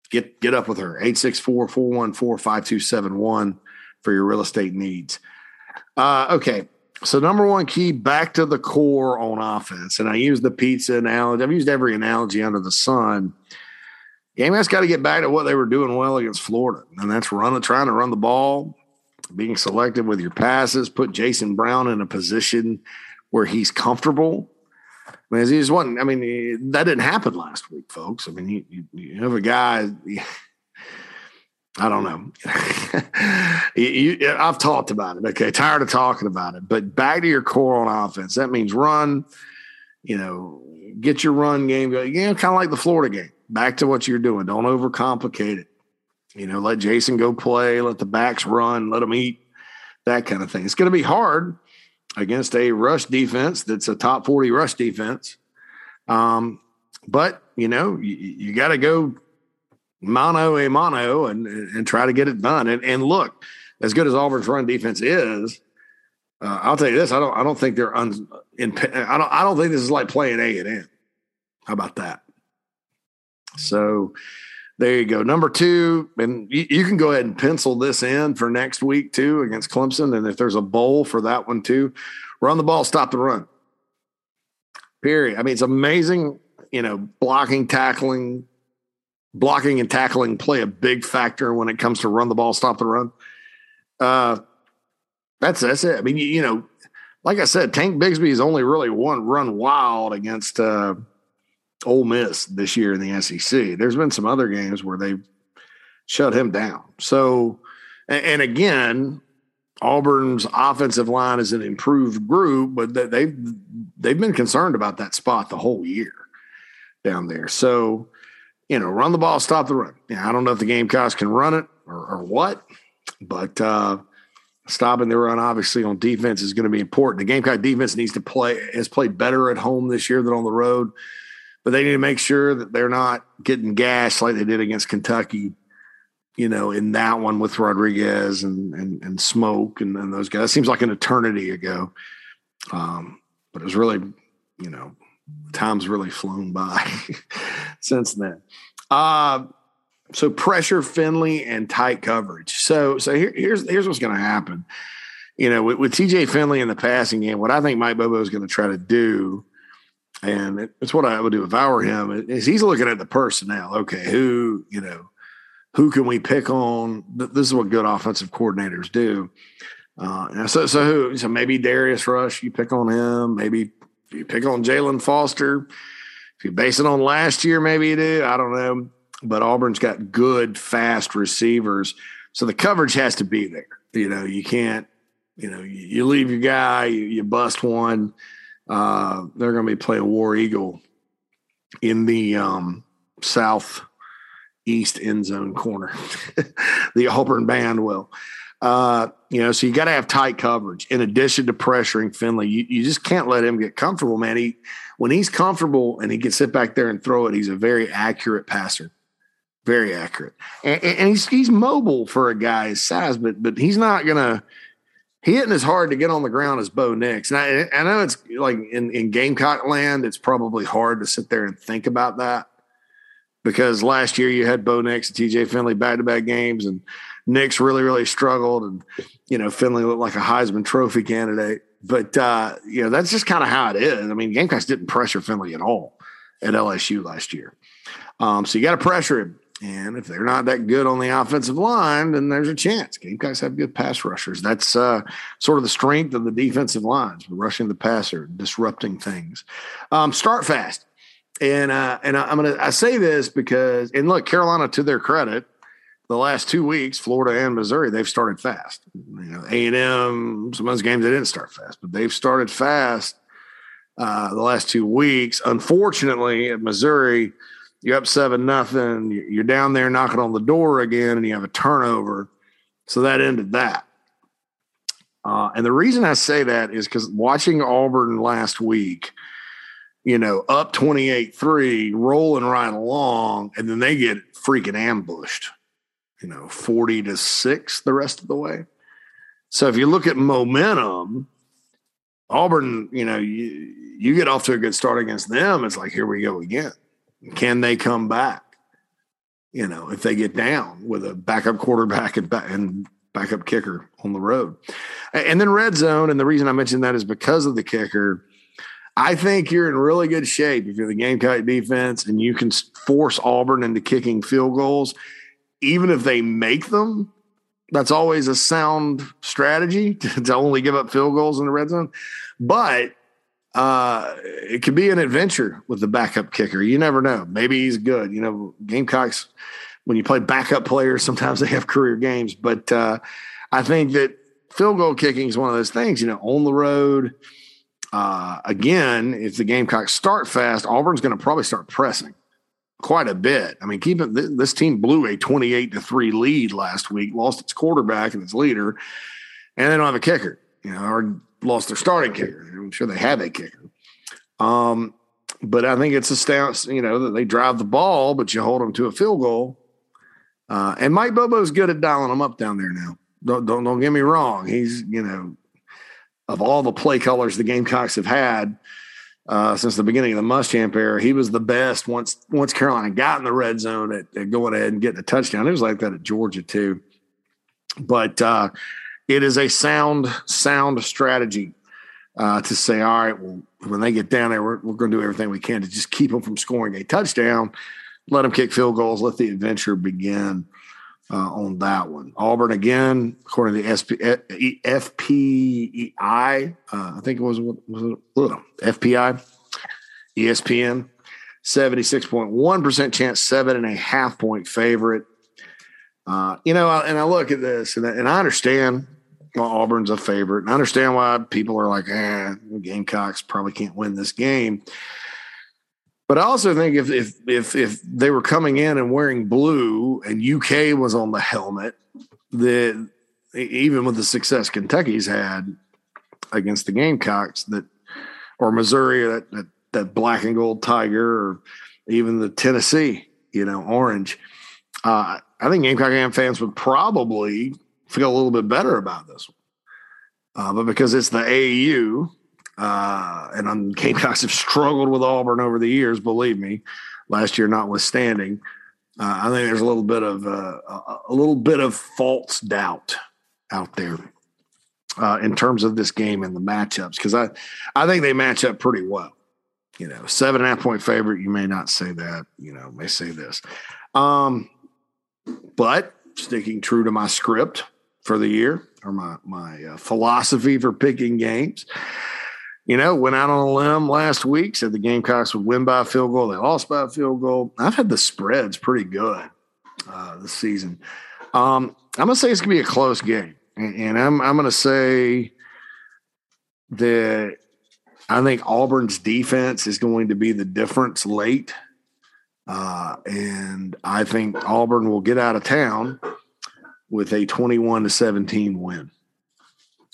get get up with her 864-414-5271 for your real estate needs uh, okay so number one key back to the core on offense, and I use the pizza analogy. I've used every analogy under the sun. Game's got to get back to what they were doing well against Florida, and that's running, trying to run the ball, being selective with your passes, put Jason Brown in a position where he's comfortable. I mean, he just wasn't. I mean, that didn't happen last week, folks. I mean, you, you, you have a guy. I don't know. you, I've talked about it. Okay, tired of talking about it. But back to your core on offense. That means run. You know, get your run game going. You know, kind of like the Florida game. Back to what you're doing. Don't overcomplicate it. You know, let Jason go play. Let the backs run. Let them eat. That kind of thing. It's going to be hard against a rush defense that's a top 40 rush defense. Um, but you know, you, you got to go mano a mano and and try to get it done. And and look, as good as Auburn's run defense is, uh, I'll tell you this: I don't I don't think they're un, in. I don't I don't think this is like playing A and M. How about that? So there you go. Number two, and you, you, can go ahead and pencil this in for next week too against Clemson. And if there's a bowl for that one too, run the ball, stop the run. Period. I mean, it's amazing. You know, blocking, tackling, blocking and tackling play a big factor when it comes to run the ball, stop the run. Uh, that's that's it. I mean, you, you know, like I said, Tank Bigsby has only really one run wild against uh, Ole Miss this year in the SEC. There's been some other games where they've shut him down. So, and, and again, Auburn's offensive line is an improved group, but they've they've been concerned about that spot the whole year down there. So you know, run the ball, stop the run. Yeah, I don't know if the Gamecocks can run it or, or what, but uh, stopping the run obviously on defense is going to be important. The Gamecock defense needs to play has played better at home this year than on the road, but they need to make sure that they're not getting gashed like they did against Kentucky. You know, in that one with Rodriguez and and, and Smoke and, and those guys, it seems like an eternity ago. Um, but it was really, you know, time's really flown by since then. Uh, so pressure Finley and tight coverage. So so here, here's here's what's going to happen. You know, with, with, TJ Finley in the passing game, what I think Mike Bobo is going to try to do, and it, it's what I would do if I were him, is he's looking at the personnel. Okay, who you know, who can we pick on? This is what good offensive coordinators do. Uh, so so who? So maybe Darius Rush, you pick on him. Maybe you pick on Jaylan Foster, if you base it on last year, maybe you do. I don't know. But Auburn's got good, fast receivers. So the coverage has to be there. You know, you can't, you know, you, leave your guy, you, you bust one. Uh, they're going to be playing War Eagle in the um, south east end zone corner. the Auburn band will. Uh, you know, so you got to have tight coverage in addition to pressuring Finley. You, you just can't let him get comfortable, man. He when he's comfortable and he can sit back there and throw it, he's a very accurate passer, very accurate, and, and he's he's mobile for a guy his size, but but he's not gonna. He isn't as hard to get on the ground as Bo Nix. And I, I know it's like in, in Gamecock land, it's probably hard to sit there and think about that because last year you had Bo Nix and TJ Finley back to back games, and Nix really, really struggled, and you know Finley looked like a Heisman Trophy candidate. But uh, you know that's just kind of how it is. I mean, Gamecocks didn't pressure Finley at all at LSU last year, um, so you got to pressure him. And if they're not that good on the offensive line, then there's a chance. Gamecocks have good pass rushers. That's uh, sort of the strength of the defensive lines, rushing the passer, disrupting things. Um, start fast. And uh, and I, am gonna I say this because and look, Carolina to their credit, the last two weeks, Florida and Missouri, they've started fast. You know, A and M, some of those games they didn't start fast, but they've started fast uh, the last two weeks. Unfortunately, at Missouri, you're up seven nothing. You're down there knocking on the door again, and you have a turnover. So that ended that. Uh, and the reason I say that is because watching Auburn last week, you know, up 28 3, rolling right along, and then they get freaking ambushed you know, 40 to 6 the rest of the way. So if you look at momentum, Auburn, you know, you, you get off to a good start against them, it's like, here we go again. Can they come back? You know, if they get down with a backup quarterback and, and backup kicker on the road. And then red zone, and the reason I mentioned that is because of the kicker. I think you're in really good shape if you're the game Gamecock defense and you can force Auburn into kicking field goals, even if they make them. That's always a sound strategy to, to only give up field goals in the red zone. But uh, it could be an adventure with the backup kicker. You never know. Maybe he's good. You know, Gamecocks, when you play backup players, sometimes they have career games. But uh, I think that field goal kicking is one of those things, you know, on the road. Uh, again, if the Gamecocks start fast, Auburn's going to probably start pressing quite a bit. I mean, keep it, this team blew a 28 to 3 lead last week, lost its quarterback and its leader, and they don't have a kicker, you know, or lost their starting kicker. I'm sure they have a kicker. Um, but I think it's a stance, you know, that they drive the ball, but you hold them to a field goal. Uh, and Mike Bobo's good at dialing them up down there now. Don't, don't don't get me wrong. He's you know, of all the play colors the Gamecocks have had uh, since the beginning of the Muschamp era, he was the best once once Carolina got in the red zone at, at going ahead and getting a touchdown. It was like that at Georgia too. But uh, it is a sound sound strategy uh, to say, all right, well, when they get down there, we're, we're going to do everything we can to just keep them from scoring a touchdown, let them kick field goals, let the adventure begin uh, on that one. Auburn again, according to the SP, FPI, uh, I think it was, was it, uh, FPI, ESPN, 76.1% chance, seven and a half point favorite. Uh, you know, and I look at this and, and I understand well, Auburn's a favorite. And I understand why people are like, eh, Gamecocks probably can't win this game. But I also think if if if if they were coming in and wearing blue and UK was on the helmet, that even with the success Kentucky's had against the Gamecocks, that or Missouri, that that, that black and gold tiger, or even the Tennessee, you know, orange. Uh, I think Gamecock fans would probably feel a little bit better about this one. Uh, but because it's the AAU, uh, and I'm, Gamecocks have struggled with Auburn over the years, believe me, last year notwithstanding. Uh, I think there's a little bit of uh, a little bit of false doubt out there uh, in terms of this game and the matchups because I I think they match up pretty well. You know, seven and a half point favorite. You may not say that. You know, may say this, um, but sticking true to my script for the year or my my uh, philosophy for picking games you know, went out on a limb last week, said the Gamecocks would win by a field goal. They lost by a field goal. I've had the spreads pretty good uh, this season. Um, I'm going to say it's going to be a close game. And, and I'm, I'm going to say that I think Auburn's defense is going to be the difference late. Uh, and I think Auburn will get out of town with a 21 to 17 win.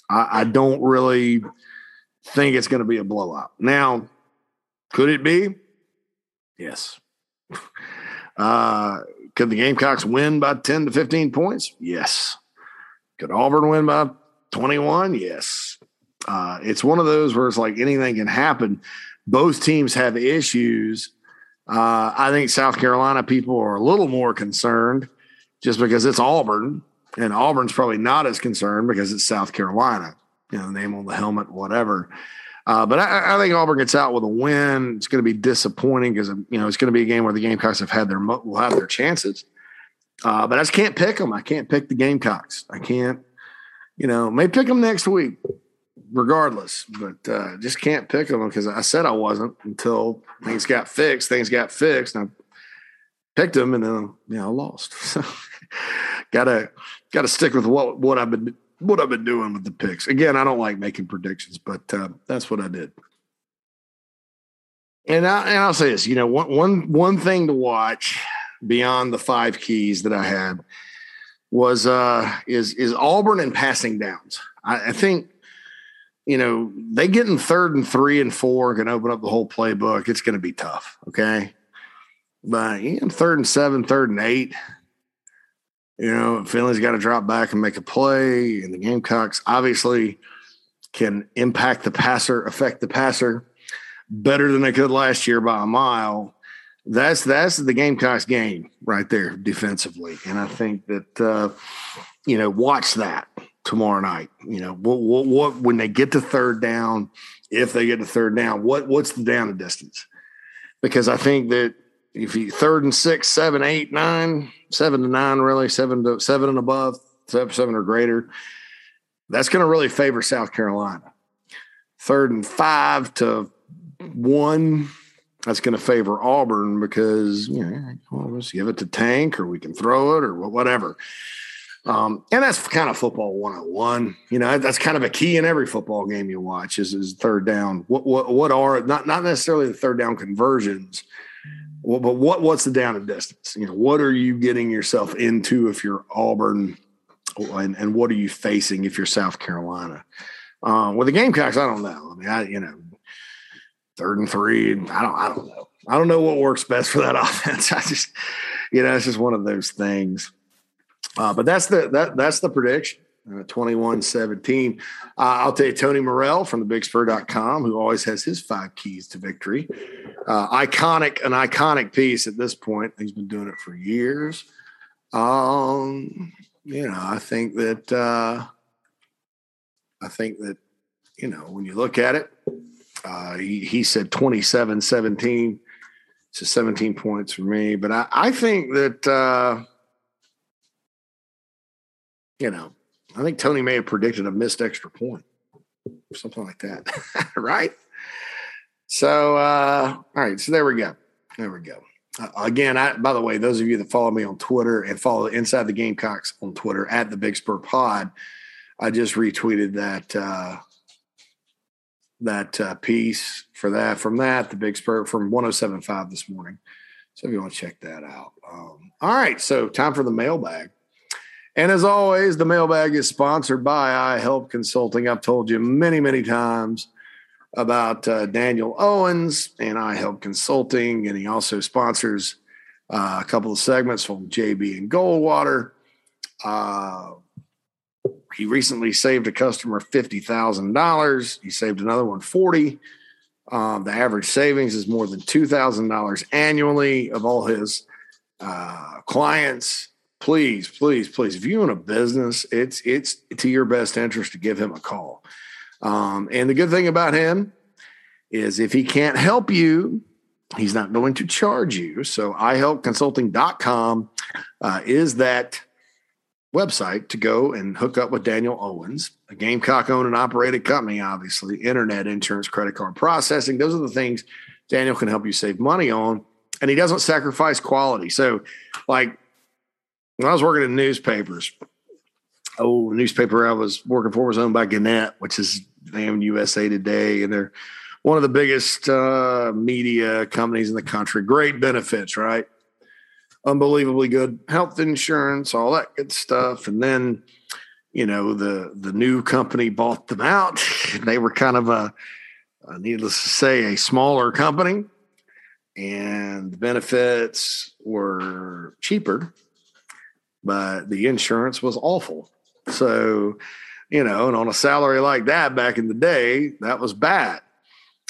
I, I don't really think it's going to be a blowout. Now, could it be? Yes. Uh, could the Gamecocks win by 10 to 15 points? Yes. Could Auburn win by 21? Yes. Uh, it's one of those where it's like anything can happen. Both teams have issues. Uh, I think South Carolina people are a little more concerned just because it's Auburn, and Auburn's probably not as concerned because it's South Carolina you know, name on the helmet, whatever. Uh, but I, I, think Auburn gets out with a win. It's going to be disappointing because you know it's going to be a game where the Gamecocks have had their will have their chances. Uh, but I just can't pick them. I can't pick the Gamecocks. I can't, you know, may pick them next week, regardless. But uh, just can't pick them because I said I wasn't until things got fixed. Things got fixed, and I picked them, and then you know I lost. So gotta gotta stick with what what I've been what I've been doing with the picks. Again, I don't like making predictions, but uh, that's what I did. And, I, and I'll say this, you know, one, one, one thing to watch beyond the five keys that I had was uh, is is Auburn and passing downs. I, I think you know they get in third and three and four can open up the whole playbook. It's going to be tough. Okay, but in third and seven, third and eight, you know, Finley's got to drop back and make a play, and the Gamecocks obviously can impact the passer, affect the passer better than they could last year by a mile. That's that's the Gamecocks game right there defensively, and I think that uh, you know, watch that tomorrow night. You know, what, what, what when they get to third down, if they get to third down, what what's the down and distance? Because I think that if you third and six, seven, eight, nine, seven to nine, really seven to seven and above, seven, or greater, that's going to really favor South Carolina. Third and five to one, that's going to favor Auburn because you know, well, let's give it to Tank or we can throw it or whatever. Um, and that's kind of football 101. You know, that's kind of a key in every football game you watch is, is third down. What, what, what are not, not necessarily the third down conversions, well, but what, what's the down and distance? You know, what are you getting yourself into if you're Auburn and, and what are you facing if you're South Carolina? Um, with the Gamecocks, I don't know. I mean, I, you know, third and three, I don't, I don't know. I don't know what works best for that offense. I just, you know, it's just one of those things. Uh, but that's the that that's the prediction. Uh, 21-17. Uh, I'll tell you, Tony Morrell from the bigspur.com, who always has his five keys to victory. Uh, iconic, an iconic piece at this point. He's been doing it for years. Um, you know, I think that uh, I think that, you know, when you look at it, uh, he, he said 27 17. So 17 points for me. But I, I think that uh, you know, I think Tony may have predicted a missed extra point or something like that. right? So, uh, all right. So there we go. There we go. Uh, again, I, by the way, those of you that follow me on Twitter and follow Inside the Gamecocks on Twitter at the Big Spur Pod, I just retweeted that uh, that uh, piece for that from that the Big Spur from 107.5 this morning. So if you want to check that out. Um, all right, so time for the mailbag. And as always, the mailbag is sponsored by iHelp Consulting. I've told you many, many times about uh, Daniel Owens and iHelp Consulting, and he also sponsors uh, a couple of segments from JB and Goldwater. Uh, he recently saved a customer fifty thousand dollars. He saved another one forty. Um, the average savings is more than two thousand dollars annually of all his uh, clients please, please, please, if you own a business, it's it's to your best interest to give him a call. Um, and the good thing about him is if he can't help you, he's not going to charge you. So ihelpconsulting.com uh, is that website to go and hook up with Daniel Owens, a Gamecock owned and operated company, obviously, internet, insurance, credit card processing. Those are the things Daniel can help you save money on. And he doesn't sacrifice quality. So, like, when I was working in newspapers, oh, the newspaper I was working for was owned by Gannett, which is damn USA Today, and they're one of the biggest uh, media companies in the country. Great benefits, right? Unbelievably good health insurance, all that good stuff. And then, you know, the the new company bought them out. they were kind of a, a, needless to say, a smaller company, and the benefits were cheaper but the insurance was awful. So, you know, and on a salary like that back in the day, that was bad.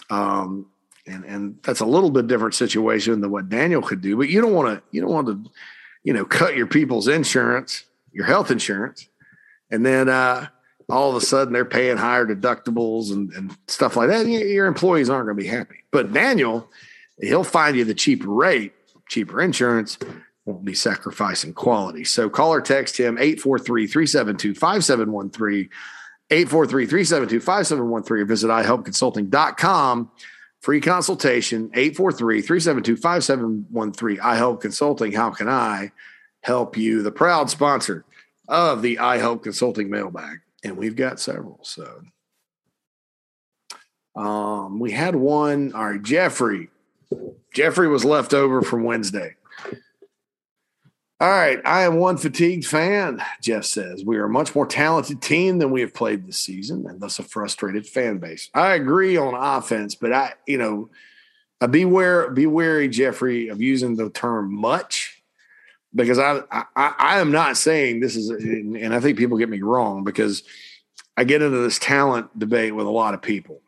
Um, and and that's a little bit different situation than what Daniel could do. But you don't want to you don't want to you know cut your people's insurance, your health insurance, and then uh, all of a sudden they're paying higher deductibles and, and stuff like that. Your employees aren't going to be happy. But Daniel, he'll find you the cheaper rate, cheaper insurance, won't be sacrificing quality. So call or text him 843 372 5713, 843 372 5713, or visit ihelpconsulting.com. Free consultation 843 372 5713. iHelp Consulting. How can I help you? The proud sponsor of the iHelp Consulting mailbag. And we've got several. So um, we had one. All right, Jeffrey. Jeffrey was left over from Wednesday. All right. I am one fatigued fan, Jeff says. We are a much more talented team than we have played this season, and thus a frustrated fan base. I agree on offense, but I, you know, I beware, be wary, Jeffrey, of using the term much because I, I, I am not saying this is, and I think people get me wrong because I get into this talent debate with a lot of people,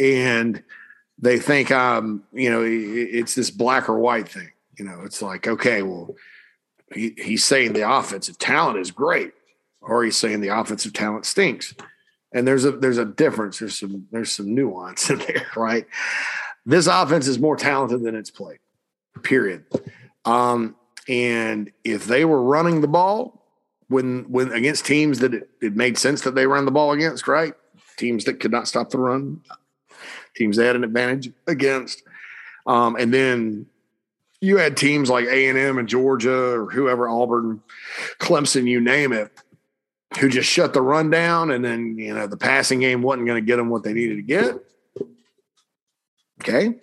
and they think I'm, you know, it's this black or white thing. You know, it's like, okay, well, he, he's saying the offensive talent is great. or he's saying the offensive talent stinks. And there's a there's a difference. There's some there's some nuance in there, right? This offense is more talented than it's played. Period. Um, and if they were running the ball when when against teams that it, it made sense that they ran the ball against, right? Teams that could not stop the run, teams they had an advantage against. Um, and then you had teams like A and Georgia or whoever, Auburn, Clemson, you name it, who just shut the run down, and then you know the passing game wasn't going to get them what they needed to get. Okay,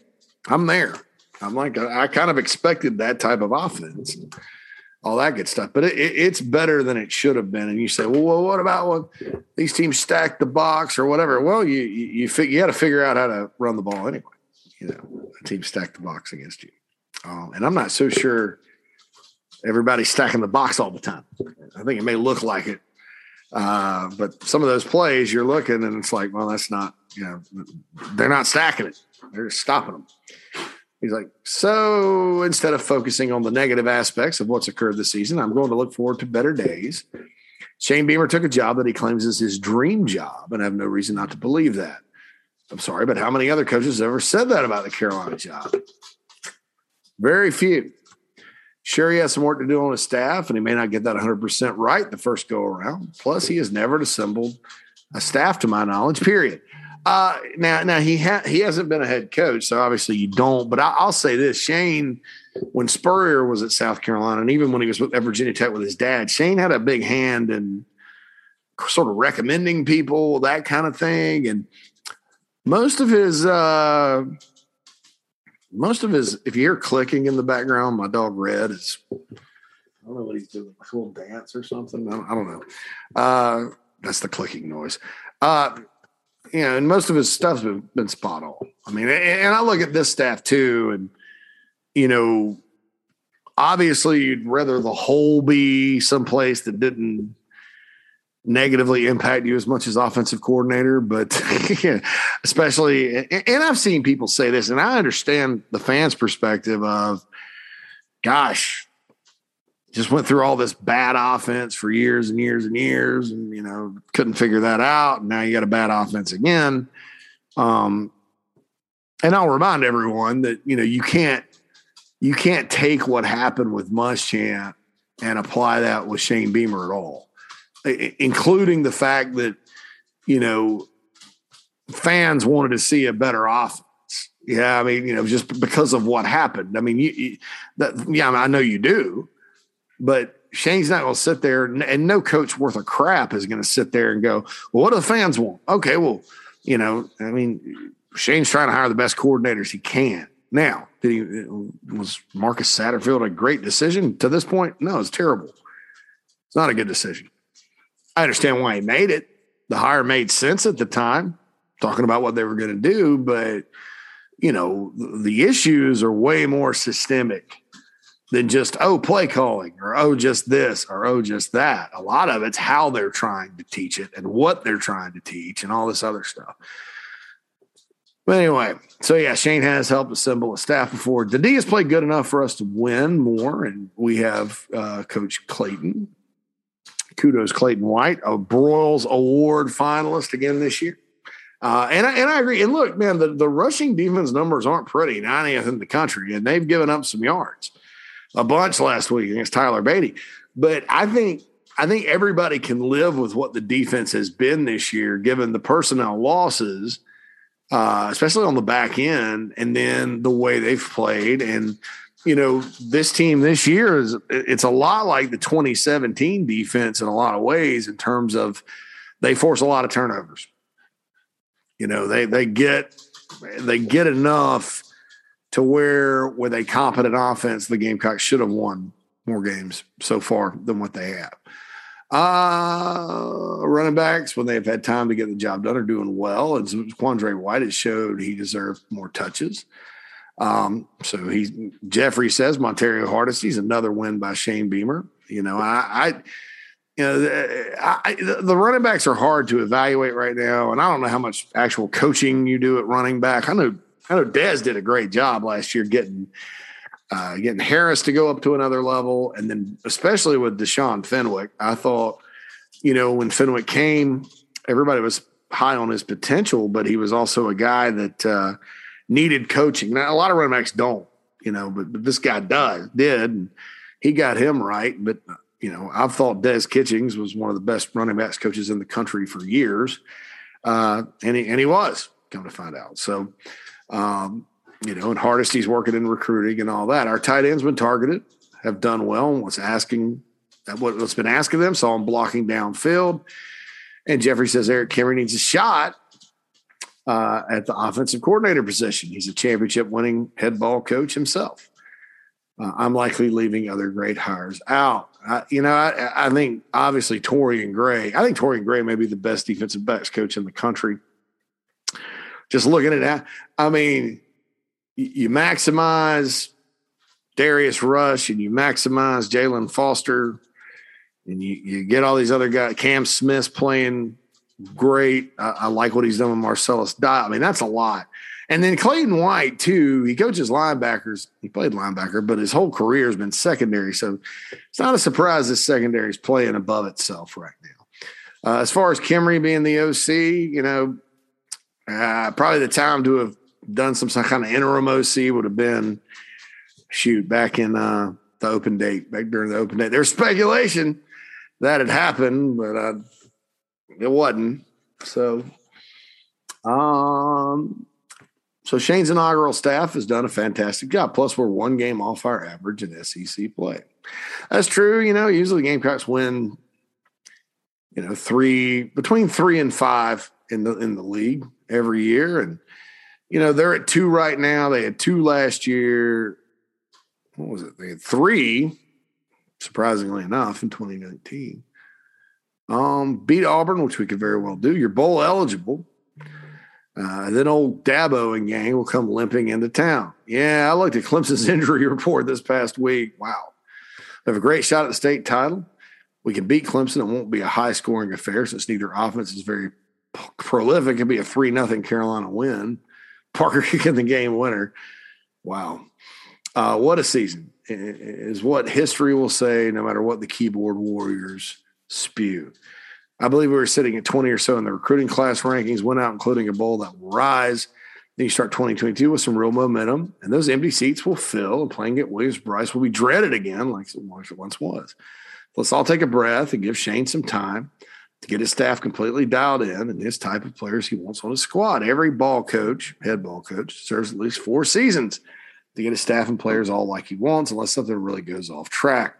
I'm there. I'm like uh, I kind of expected that type of offense, all that good stuff. But it, it, it's better than it should have been. And you say, well, what about when these teams stack the box or whatever? Well, you you you, you got to figure out how to run the ball anyway. You know, a team stack the box against you, um, and I'm not so sure everybody's stacking the box all the time. I think it may look like it uh, but some of those plays you're looking and it's like, well, that's not, you know, they're not stacking it. They're just stopping them. He's like, so instead of focusing on the negative aspects of what's occurred this season, I'm going to look forward to better days. Shane Beamer took a job that he claims is his dream job, and I have no reason not to believe that. I'm sorry, but how many other coaches have ever said that about the Carolina job? Very few. Sure, he has some work to do on his staff, and he may not get that 100% right the first go around. Plus, he has never assembled a staff, to my knowledge. Period. Uh, now, now he ha- he hasn't been a head coach, so obviously you don't. But I- will say this: Shane, when Spurrier was at South Carolina, and even when he was at Virginia Tech with his dad, Shane had a big hand in sort of recommending people, that kind of thing, and most of his. Uh, most of his, if you hear clicking in the background, my dog Red is, I don't know what he's doing, a little dance or something. I don't, I don't know. Uh, that's the clicking noise. Uh, you know, and most of his stuff's been, been spot on. I mean, and I look at this staff too, and you know, obviously you'd rather the whole be someplace that didn't negatively impact you as much as offensive coordinator, but especially, and I've seen people say this, and I understand the fans' perspective of, gosh, just went through all this bad offense for years and years and years, and you know couldn't figure that out. And now you got a bad offense again. Um, and I'll remind everyone that you know you can't you can't take what happened with Muschamp and apply that with Shane Beamer at all including the fact that you know fans wanted to see a better offense. Yeah, I mean, you know, just because of what happened. I mean, you, you that yeah, I, mean, I know you do, but Shane's not going to sit there, and no coach worth a crap is going to sit there and go, "Well, what do the fans want?" Okay, well, you know, I mean, Shane's trying to hire the best coordinators he can. Now, did he was Marcus Satterfield a great decision to this point? No, it's terrible. It's not a good decision. I understand why he made it. The hire made sense at the time, talking about what they were going to do, but you know, the issues are way more systemic than just oh play calling or oh just this or oh just that. A lot of it's how they're trying to teach it and what they're trying to teach and all this other stuff. But anyway, so yeah, Shane has helped assemble a staff before. The D has played good enough for us to win more, and we have uh, Coach Clayton kudos Clayton White, a Broyles Award finalist again this year. Uh, and I, and I agree. And look, man, the, the rushing defense numbers aren't pretty, 90th in the country, and they've given up some yards, a bunch last week against Tyler Badie. But I think I think everybody can live with what the defense has been this year, given the personnel losses, uh, especially on the back end, and then the way they've played. And you know, this team this year is it's a lot like the 2017 defense in a lot of ways in terms of they force a lot of turnovers. You know, they they get they get enough to where with a competent offense, the Gamecocks should have won more games so far than what they have. Uh, running backs, when they've had time to get the job done, are doing well. And Quandre White has showed he deserved more touches. Um, so he Jeffrey says Montario Hardesty's another win by Shane Beamer. You know, I, I you know, I, the running backs are hard to evaluate right now, and I don't know how much actual coaching you do at running back. I know, I know, Des did a great job last year getting uh, getting Harris to go up to another level, and then especially with Deshaun Fenwick, I thought you know, when Fenwick came, everybody was high on his potential, but he was also a guy that uh, needed coaching. Now, a lot of running backs don't, you know, but, but this guy does, did. And he got him right. But, you know, I've thought Des Kitchings was one of the best running backs coaches in the country for years. Uh, and, he, and he was, come to find out. So, um, you know, and Hardesty's working in recruiting and all that. Our tight ends been targeted, have done well. and What's asking what's been asking them. Saw him blocking downfield. And Jeffrey says Erik Kimrey needs a shot uh, at the offensive coordinator position. He's a championship winning head ball coach himself. Uh, I'm likely leaving other great hires out. Uh, you know, I, I, think obviously Torian Gray. I think Torian Gray may be the best defensive backs coach in the country. Just looking at that, I mean, you, maximize Darius Rush and you maximize Jaylan Foster and you, you get all these other guys. Cam Smith's playing great. I, I like what he's done with Marcellas Dial. I mean, that's a lot. And then Clayton White, too, he coaches linebackers. He played linebacker, but his whole career has been secondary. So it's not a surprise this secondary is playing above itself right now. Uh, as far as Kimrey being the OC, you know, uh, probably the time to have done some, some kind of interim OC would have been, shoot, back in uh, the open date, back during the open date. There's speculation that had happened, but uh, it wasn't. So, um, so Shane's inaugural staff has done a fantastic job. Plus, we're one game off our average in SEC play. That's true. You know, usually Gamecocks win, you know, three between three and five in the in the league every year, and you know they're at two right now. They had two last year. What was it? They had three surprisingly enough, in 2019. Um, beat Auburn, which we could very well do. You're bowl eligible. Uh, then old Dabo and gang will come limping into town. Yeah, I looked at Clemson's injury report this past week. Wow. They have a great shot at the state title. We can beat Clemson. It won't be a high scoring affair since neither offense is very prolific. It'll be a 3 nothing Carolina win. Parker kicking the game winner. Wow. Uh, what a season is what history will say, no matter what the keyboard warriors spew. I believe we were sitting at 20 or so in the recruiting class rankings, went out, including a bowl that will rise. Then you start 2022 with some real momentum, and those empty seats will fill, and playing at Williams-Brice will be dreaded again, like it once was. Let's all take a breath and give Shane some time to get his staff completely dialed in and his type of players he wants on his squad. Every ball coach, head ball coach, serves at least four seasons to get his staff and players all like he wants, unless something really goes off track.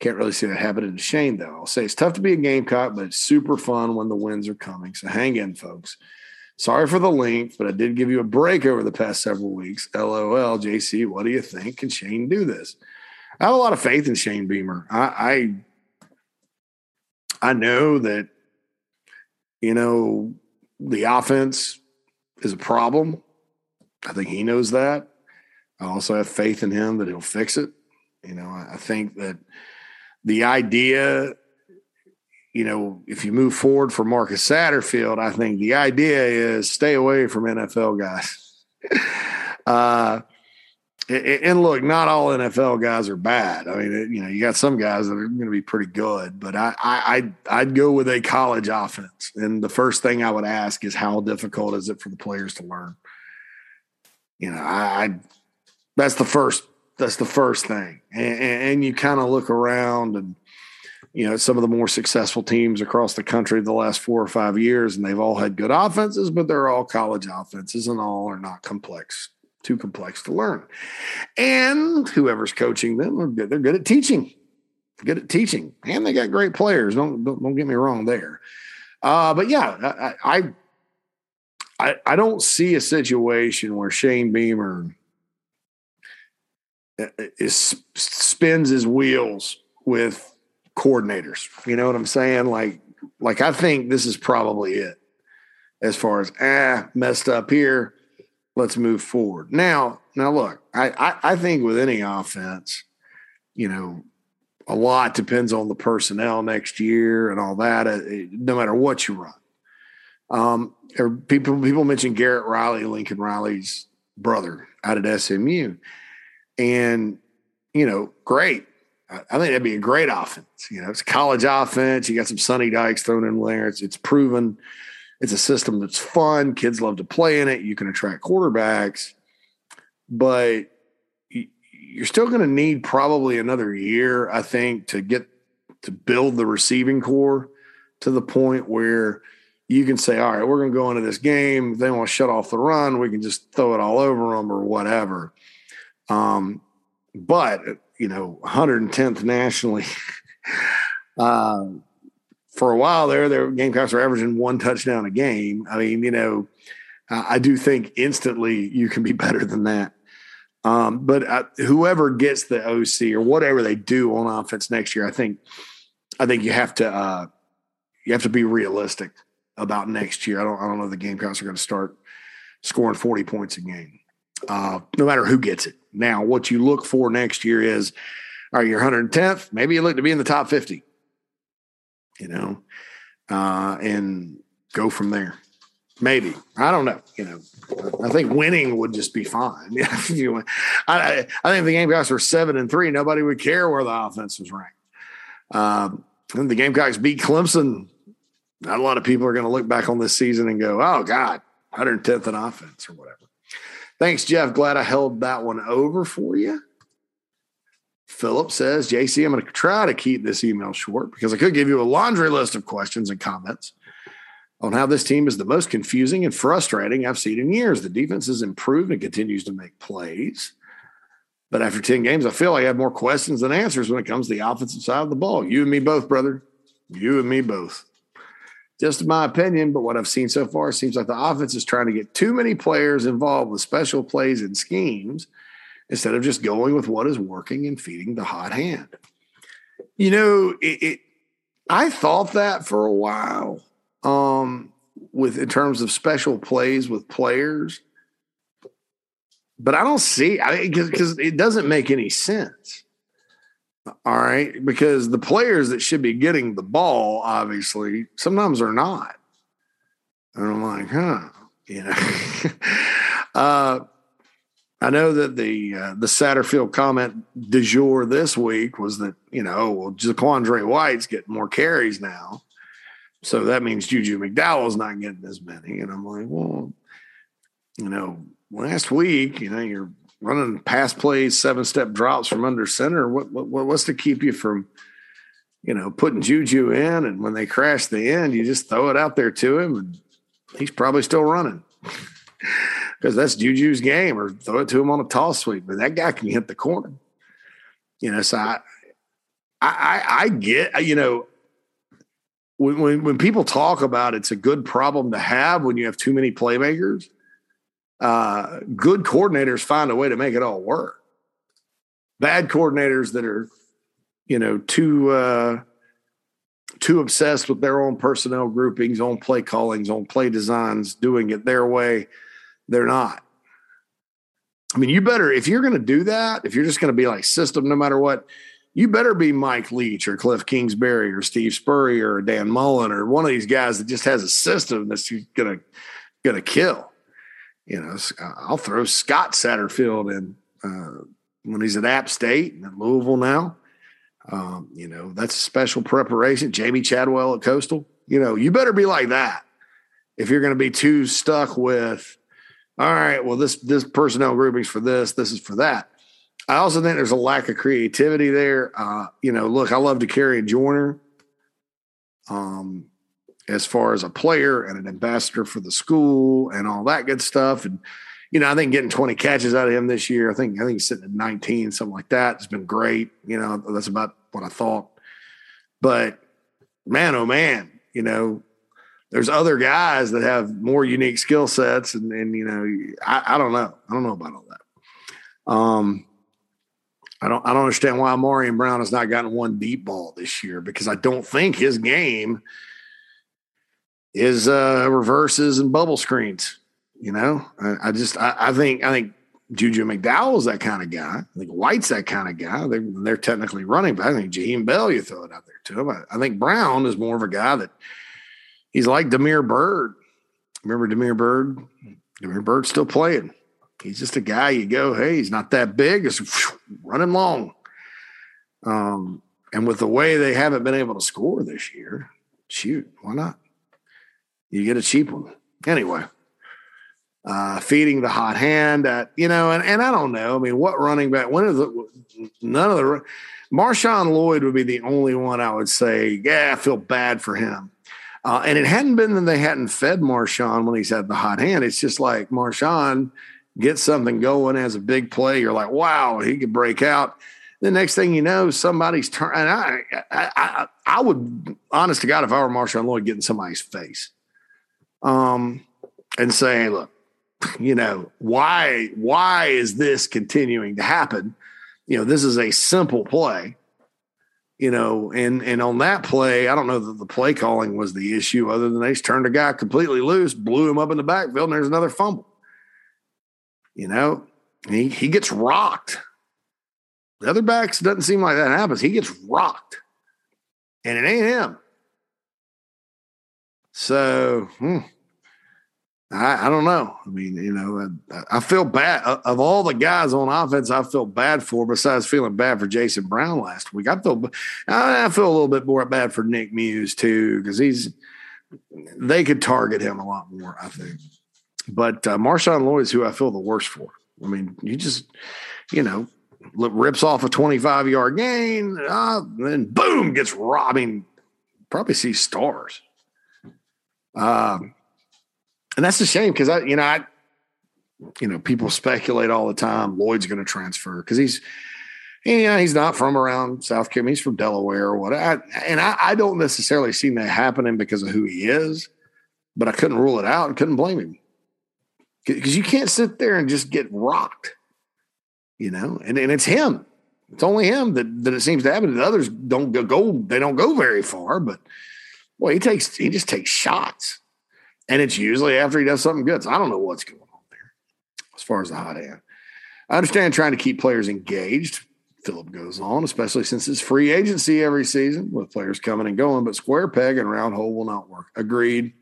Can't really see that happening to Shane, though. I'll say it's tough to be a Gamecock, but it's super fun when the wins are coming. So hang in, folks. Sorry for the length, but I did give you a break over the past several weeks. LOL, JC, what do you think? Can Shane do this? I have a lot of faith in Shane Beamer. I, I, I know that, you know, the offense is a problem. I think he knows that. I also have faith in him that he'll fix it. You know, I, think that the idea, you know, if you move forward for Marcus Satterfield, I think the idea is stay away from NFL guys. uh, and look, not all NFL guys are bad. I mean, you know, you got some guys that are going to be pretty good, but I, I, I'd, go with a college offense. And the first thing I would ask is how difficult is it for the players to learn? You know, I, I that's the first. That's the first thing, and, and you kind of look around and you know some of the more successful teams across the country the last four or five years, and they've all had good offenses, but they're all college offenses, and all are not complex, too complex to learn. And whoever's coaching them, are good. They're good at teaching, good at teaching, and they got great players. Don't don't, don't get me wrong there. Uh, but yeah, I, I I don't see a situation where Shane Beamer is spins his wheels with coordinators. You know what I'm saying? Like, like I think this is probably it as far as ah messed up here. Let's move forward. Now, now look, I, I, I think with any offense, you know, a lot depends on the personnel next year and all that. Uh, no matter what you run, um, or people people mention Garrett Riley, Lincoln Riley's brother out at SMU. And, you know, great. I think that'd be a great offense. You know, it's a college offense. You got some Sonny Dykes thrown in there. It's it's proven. It's a system that's fun. Kids love to play in it. You can attract quarterbacks, but you're still going to need probably another year, I think, to get to build the receiving core to the point where you can say, all right, we're going to go into this game. If they want to shut off the run, we can just throw it all over them or whatever. Um, but you know, 110th nationally. uh, for a while there, their Gamecocks were averaging one touchdown a game. I mean, you know, I do think instantly you can be better than that. Um, but uh, whoever gets the OC or whatever they do on offense next year, I think, I think you have to, uh, you have to be realistic about next year. I don't, I don't know if the Gamecocks are going to start scoring 40 points a game, uh, no matter who gets it. Now, what you look for next year is, are you 110th? Maybe you look to be in the top 50, you know, uh, and go from there. Maybe I don't know. You know, I think winning would just be fine. you, I, I think the Gamecocks were seven and three. Nobody would care where the offense was ranked. Um, and the Gamecocks beat Clemson. Not a lot of people are going to look back on this season and go, "Oh God, 110th in offense or whatever." Thanks, Jeff. Glad I held that one over for you. Philip says, JC, I'm going to try to keep this email short because I could give you a laundry list of questions and comments on how this team is the most confusing and frustrating I've seen in years. The defense has improved and continues to make plays. But after 10 games, I feel like I have more questions than answers when it comes to the offensive side of the ball. You and me both, brother. You and me both just my opinion, but what I've seen so far seems like the offense is trying to get too many players involved with special plays and schemes instead of just going with what is working and feeding the hot hand. You know, it, it I thought that for a while um, with in terms of special plays with players, but I don't see I because it doesn't make any sense. All right. Because the players that should be getting the ball, obviously, sometimes are not. And I'm like, huh, you know. uh, I know that the uh, the Satterfield comment du jour this week was that, you know, well, ZaQuandre White's getting more carries now. So that means Juju McDowell's not getting as many. And I'm like, well, you know, last week, you know, you're running pass plays, seven step drops from under center. What, what what's to keep you from, you know, putting Juju in? And when they crash the end, you just throw it out there to him, and he's probably still running because that's Juju's game. Or throw it to him on a toss sweep, but that guy can hit the corner. You know, so I, I, I get, you know, when, when, when people talk about it's a good problem to have when you have too many playmakers uh, good coordinators find a way to make it all work. Bad coordinators that are, you know, too uh, too obsessed with their own personnel groupings, own play callings, own play designs, doing it their way, they're not. I mean, you better if you're going to do that, if you're just going to be like system no matter what, you better be Mike Leach or Cliff Kingsbury or Steve Spurrier or Dan Mullen or one of these guys that just has a system that's going to going to kill you know, I'll throw Scott Satterfield in uh, when he's at App State and at Louisville now. Um, you know, that's a special preparation. Jamie Chadwell at Coastal. You know, you better be like that if you're going to be too stuck with, all right, well, this this personnel groupings for this, this is for that. I also think there's a lack of creativity there. Uh, you know, look, I love Dakereon Joyner. Um, as far as a player and an ambassador for the school and all that good stuff. And, you know, I think getting 20 catches out of him this year, I think, I think he's sitting at 19, something like that. It's been great. You know, that's about what I thought. But man, oh man, you know, there's other guys that have more unique skill sets. And, and, you know, I, I don't know. I don't know about all that. Um, I don't I don't understand why Ahmarean Brown has not gotten one deep ball this year because I don't think his game is uh, reverses and bubble screens. You know, I, I just I, I, think I think Juju McDowell's that kind of guy. I think White's that kind of guy. They're, they're technically running, but I think Jaheim Bell, you throw it out there to him. I, I, think Brown is more of a guy that he's like Damiere Byrd. Remember Damiere Byrd? Damiere Byrd's still playing. He's just a guy you go, hey, he's not that big, it's running long. Um, and with the way they haven't been able to score this year, shoot, why not? You get a cheap one. Anyway, uh, feeding the hot hand at, you know, and, and I don't know. I mean, what running back, one of the, none of the, Marshawn Lloyd would be the only one I would say, yeah, I feel bad for him. Uh, and it hadn't been that they hadn't fed Marshawn when he's had the hot hand. It's just like Marshawn gets something going as a big play. You're like, wow, he could break out. The next thing you know, somebody's turn. And I, I, I, I would, honest to God, if I were Marshawn Lloyd, getting somebody's face, um, and saying, look, you know, why, why is this continuing to happen? You know, this is a simple play you know, and and on that play, I don't know that the play calling was the issue, other than they just turned a guy completely loose, blew him up in the backfield, and there's another fumble. You know, he he gets rocked. The other backs doesn't seem like that happens. He gets rocked, and it ain't him. So, hmm, I, I, don't know. I mean, you know, I, I, feel bad of all the guys on offense. I feel bad for, besides feeling bad for Jason Brown last week. I feel I feel a little bit more bad for Nick Muse too because he's they could target him a lot more. I think, but uh, Marshawn Lloyd is who I feel the worst for. I mean, you just you know rips off a twenty five yard gain, uh, then boom gets robbing. Probably see stars. Um and that's a shame because I, you know, I, you know, people speculate all the time Lloyd's going to transfer because he's, yeah, he's not from around South Carolina. He's from Delaware or what. I, and I, I don't necessarily see that happening because of who he is, but I couldn't rule it out and couldn't blame him because you can't sit there and just get rocked, you know. And and it's him. It's only him that that it seems to happen. The others don't go, go they don't go very far, but well, he takes he just takes shots. And it's usually after he does something good. So I don't know what's going on there as far as the hot hand. I understand trying to keep players engaged. Philip goes on, especially since it's free agency every season with players coming and going, but square peg and round hole will not work. Agreed.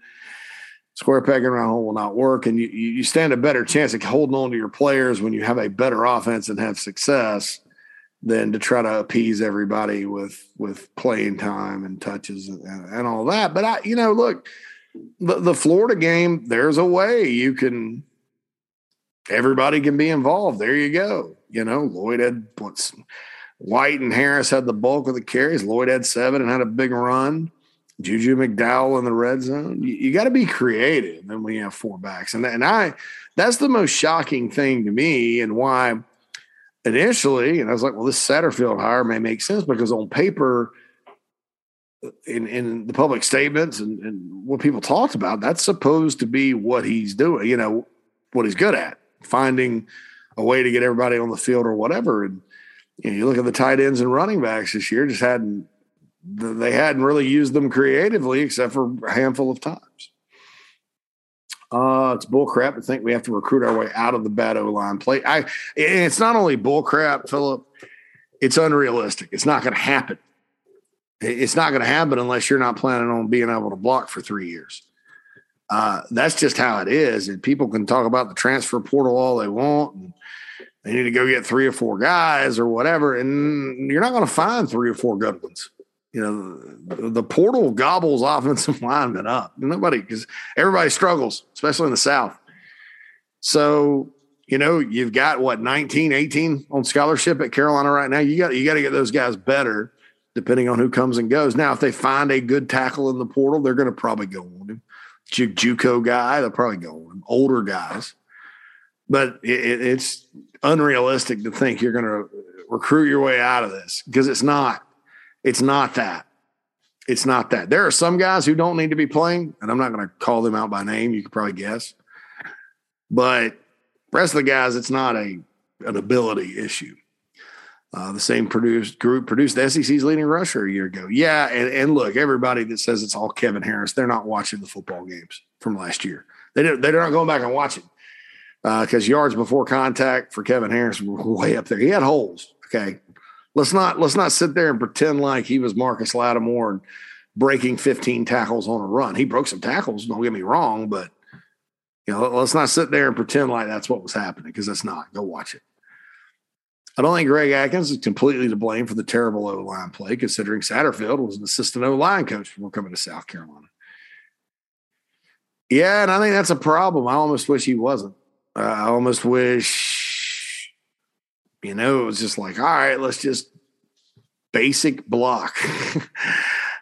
Square peg and round hole will not work. And you, you stand a better chance of holding on to your players when you have a better offense and have success than to try to appease everybody with with playing time and touches and, and all that. But I, you know, look, the, the Florida game, there's a way you can everybody can be involved. There you go. You know, Lloyd had what's White and Harris had the bulk of the carries. Lloyd had seven and had a big run. Juju McDowell in the red zone. You, you got to be creative. And we have four backs, and and I that's the most shocking thing to me, and why initially, and I was like, well, this Satterfield hire may make sense because on paper in, in the public statements and, and what people talked about, that's supposed to be what he's doing, you know, what he's good at, finding a way to get everybody on the field or whatever. And you, know, you look at the tight ends and running backs this year, just hadn't they hadn't really used them creatively except for a handful of times. Uh, it's bullcrap to think we have to recruit our way out of the bad O line play. I, it's not only bullcrap, Philip. It's unrealistic. It's not going to happen. It's not going to happen unless you're not planning on being able to block for three years. Uh, that's just how it is. And people can talk about the transfer portal all they want. And they need to go get three or four guys or whatever. And you're not going to find three or four good ones. You know, the, the portal gobbles offensive linemen up. Nobody, because everybody struggles, especially in the South. So, you know, you've got what, 19, 18 on scholarship at Carolina right now. You got, you got to get those guys better depending on who comes and goes. Now, if they find a good tackle in the portal, they're going to probably go on him. J- JUCO guy, they'll probably go on him. Older guys, but it, it's unrealistic to think you're going to recruit your way out of this because it's not. It's not that. It's not that. There are some guys who don't need to be playing, and I'm not going to call them out by name. You could probably guess, but rest of the guys, it's not a an ability issue. Uh, the same produced group produced the SEC's leading rusher a year ago. Yeah, and, and look, everybody that says it's all Kevin Harris, they're not watching the football games from last year. They didn't, they're not going back and watching because uh, yards before contact for Kevin Harris were way up there. He had holes. Okay, let's not let's not sit there and pretend like he was Marcus Lattimore and breaking 15 tackles on a run. He broke some tackles. Don't get me wrong, but you know, let's not sit there and pretend like that's what was happening because that's not. Go watch it. I don't think Greg Adkins is completely to blame for the terrible O line play, considering Satterfield was an assistant O line coach before coming to South Carolina. Yeah, and I think that's a problem. I almost wish he wasn't. Uh, I almost wish, you know, it was just like, all right, let's just basic block.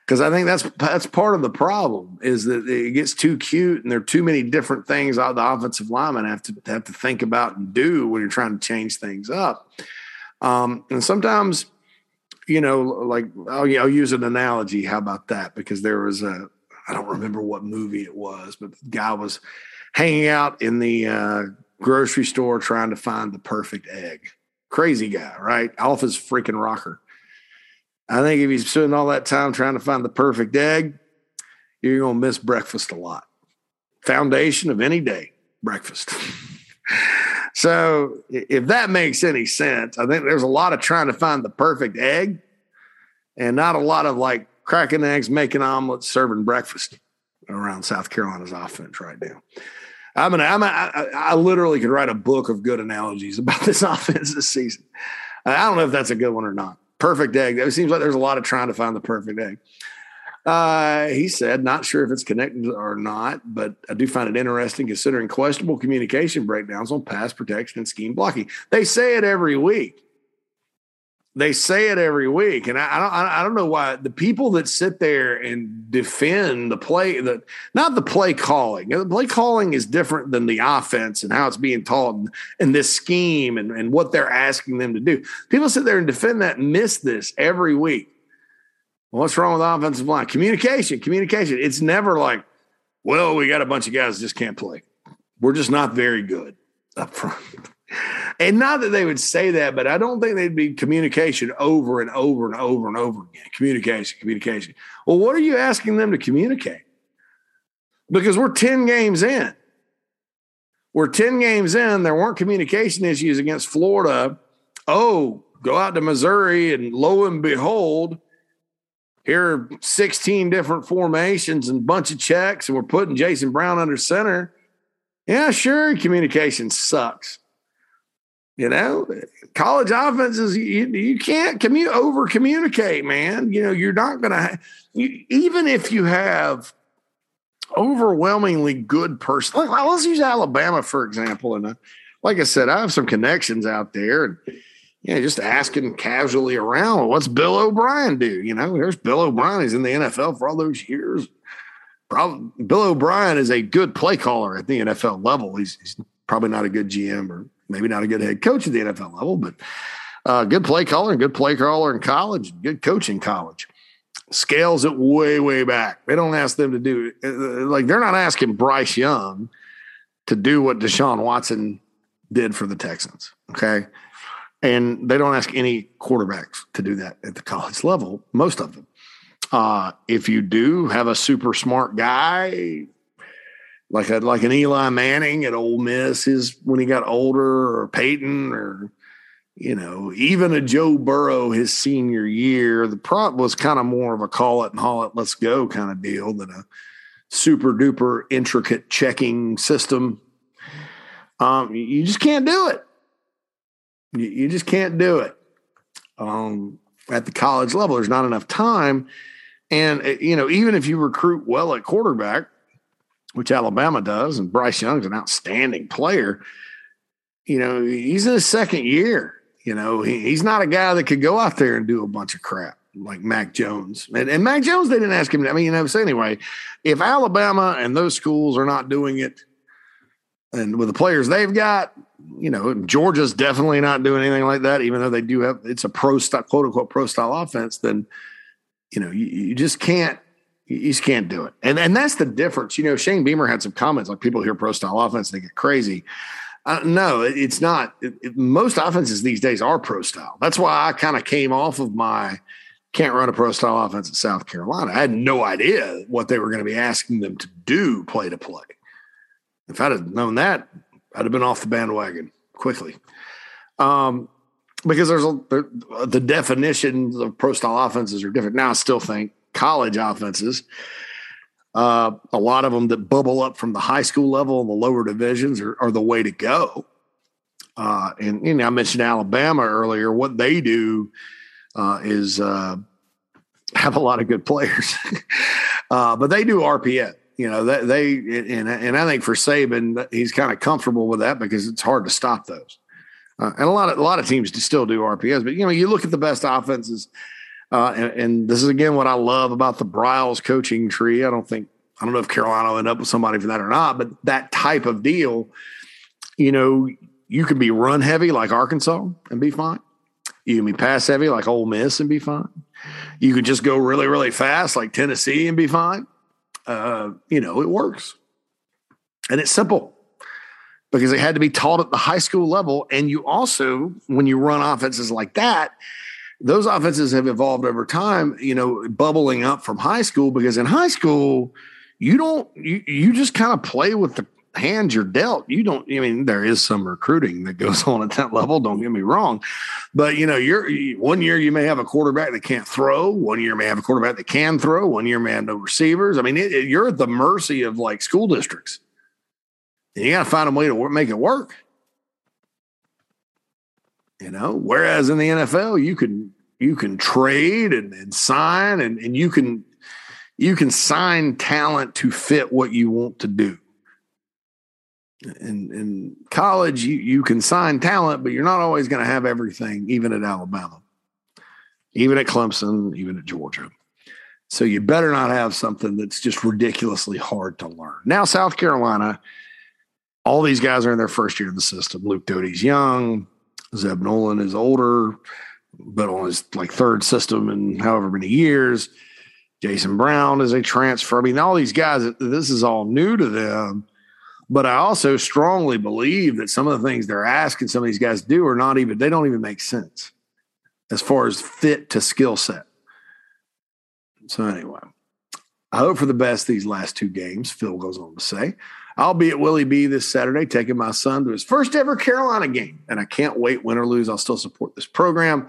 Because I think that's that's part of the problem is that it gets too cute and there are too many different things the offensive linemen have to have to think about and do when you're trying to change things up. Um, and sometimes, you know, like I'll, I'll use an analogy. How about that? Because there was a I don't remember what movie it was, but the guy was hanging out in the uh, grocery store trying to find the perfect egg. Crazy guy, right? His freaking rocker. I think if he's spending all that time trying to find the perfect egg, you're going to miss breakfast a lot. Foundation of any day, breakfast. so if that makes any sense, I think there's a lot of trying to find the perfect egg and not a lot of like cracking eggs, making omelets, serving breakfast around South Carolina's offense right now. I'm an, I'm a, I, I literally could write a book of good analogies about this offense this season. I don't know if that's a good one or not. Perfect egg. It seems like there's a lot of trying to find the perfect egg. Uh, he said, not sure if it's connected or not, but I do find it interesting considering questionable communication breakdowns on pass protection and scheme blocking. They say it every week they say it every week, and I, I, don't I don't know why the people that sit there and defend the play that not the play calling. The play calling is different than the offense and how it's being taught and, and this scheme and, and what they're asking them to do. People sit there and defend that and miss this every week. What's wrong with offensive line? Communication, communication. It's never like, well, we got a bunch of guys just can't play. We're just not very good up front. And not that they would say that, but I don't think they'd be communication over and over and over and over again. Communication, communication. Well, what are you asking them to communicate? Because we're 10 games in. We're 10 games in. There weren't communication issues against Florida. Oh, go out to Missouri, and lo and behold, here are 16 different formations and a bunch of checks, and we're putting Jason Brown under center. Yeah, sure, communication sucks. You know, college offenses, you, you can't commu- over communicate, man. You know, you're not going to, even if you have overwhelmingly good person. Let's use Alabama, for example. And uh, like I said, I have some connections out there. And, you know, just asking casually around, what's Bill O'Brien do? You know, there's Bill O'Brien. He's in the NFL for all those years. Probably, Bill O'Brien is a good play caller at the NFL level. He's, he's probably not a good GM or maybe not a good head coach at the NFL level, but uh, good play caller and good play caller in college, good coach in college. Scales it way, way back. They don't ask them to do uh, uh, like they're not asking Bryce Young to do what Deshaun Watson did for the Texans. Okay. And they don't ask any quarterbacks to do that at the college level, most of them. Uh, if you do have a super smart guy, like a, like an Eli Manning at Ole Miss is when he got older, or Peyton, or you know, even a Joe Burrow his senior year. The prop was kind of more of a call it and haul it, let's go kind of deal than a super duper intricate checking system. Um, you just can't do it. You, you just can't do it. Um, at the college level, there's not enough time. And, uh, you know, even if you recruit well at quarterback, which Alabama does, and Bryce Young's an outstanding player. You know, he's in his second year. You know, he, he's not a guy that could go out there and do a bunch of crap like Mac Jones. And, and Mac Jones, they didn't ask him. I mean, you know, so anyway, if Alabama and those schools are not doing it, and with the players they've got, you know, Georgia's definitely not doing anything like that, even though they do have it's a pro style, quote unquote pro style offense, then you know, you, you just can't you just can't do it. And and that's the difference. You know, Shane Beamer had some comments like people hear pro style offense, they get crazy. Uh, no, it's not. It, it, most offenses these days are pro style. That's why I kind of came off of my can't run a pro style offense at South Carolina. I had no idea what they were going to be asking them to do play to play. If I'd have known that, I'd have been off the bandwagon quickly. Um, because there's a, the definitions of pro style offenses are different. Now I still think college offenses. Uh, a lot of them that bubble up from the high school level and the lower divisions are, are the way to go. Uh, and you know, I mentioned Alabama earlier. What they do uh, is uh, have a lot of good players, uh, but they do RPA. You know, they, they and and I think for Saban, he's kind of comfortable with that because it's hard to stop those. Uh, and a lot of a lot of teams still do RPS, but you know, you look at the best offenses, uh, and, and, this is again what I love about the Briles coaching tree. I don't think I don't know if Carolina will end up with somebody for that or not, but that type of deal, you know, you can be run heavy like Arkansas and be fine. You can be pass heavy like Ole Miss and be fine. You can just go really, really fast like Tennessee and be fine. Uh, you know, it works. And it's simple because it had to be taught at the high school level. And you also, when you run offenses like that, those offenses have evolved over time, you know, bubbling up from high school because in high school, you don't, you, you just kind of play with the hands you're dealt. You don't, I mean, there is some recruiting that goes on at that level. Don't get me wrong. But, you know, you're one year you may have a quarterback that can't throw. One year may have a quarterback that can throw. One year may have no receivers. I mean, it, it, you're at the mercy of like school districts. And you got to find a way to work, make it work. You know, whereas in the NFL, you can you can trade and, and sign and, and you can you can sign talent to fit what you want to do. In in college you you can sign talent but you're not always going to have everything even at Alabama even at Clemson even at Georgia. So you better not have something that's just ridiculously hard to learn. Now South Carolina all these guys are in their first year in the system. Luke Doty's young Zeb Noland is older but on his like third system in however many years Jason Brown is a transfer I mean all these guys this is all new to them but I also strongly believe that some of the things they're asking some of these guys do are not even, they don't even make sense as far as fit to skill set. So, anyway, I hope for the best these last two games, Phil goes on to say. I'll be at Willie B this Saturday, taking my son to his first ever Carolina game. And I can't wait, win or lose. I'll still support this program.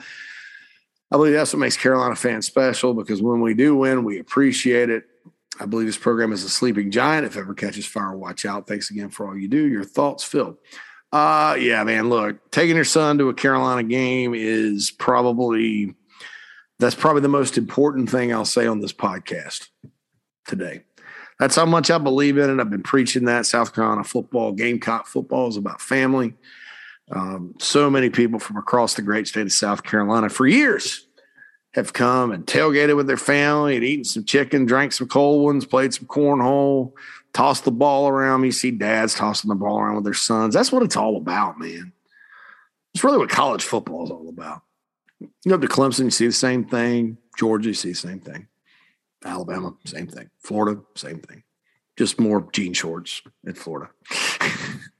I believe that's what makes Carolina fans special because when we do win, we appreciate it. I believe this program is a sleeping giant. If ever catches fire, watch out. Thanks again for all you do. Your thoughts, Phil. Uh, yeah, man. Look, taking your son to a Carolina game is probably that's probably the most important thing I'll say on this podcast today. That's how much I believe in it. I've been preaching that South Carolina football, Gamecock football is about family. Um, so many people from across the great state of South Carolina for years have come and tailgated with their family and eaten some chicken, drank some cold ones, played some cornhole, tossed the ball around. You see dads tossing the ball around with their sons. That's what it's all about, man. It's really what college football is all about. You go up to Clemson, you see the same thing. Georgia, you see the same thing. Alabama, same thing. Florida, same thing. Just more jean shorts in Florida.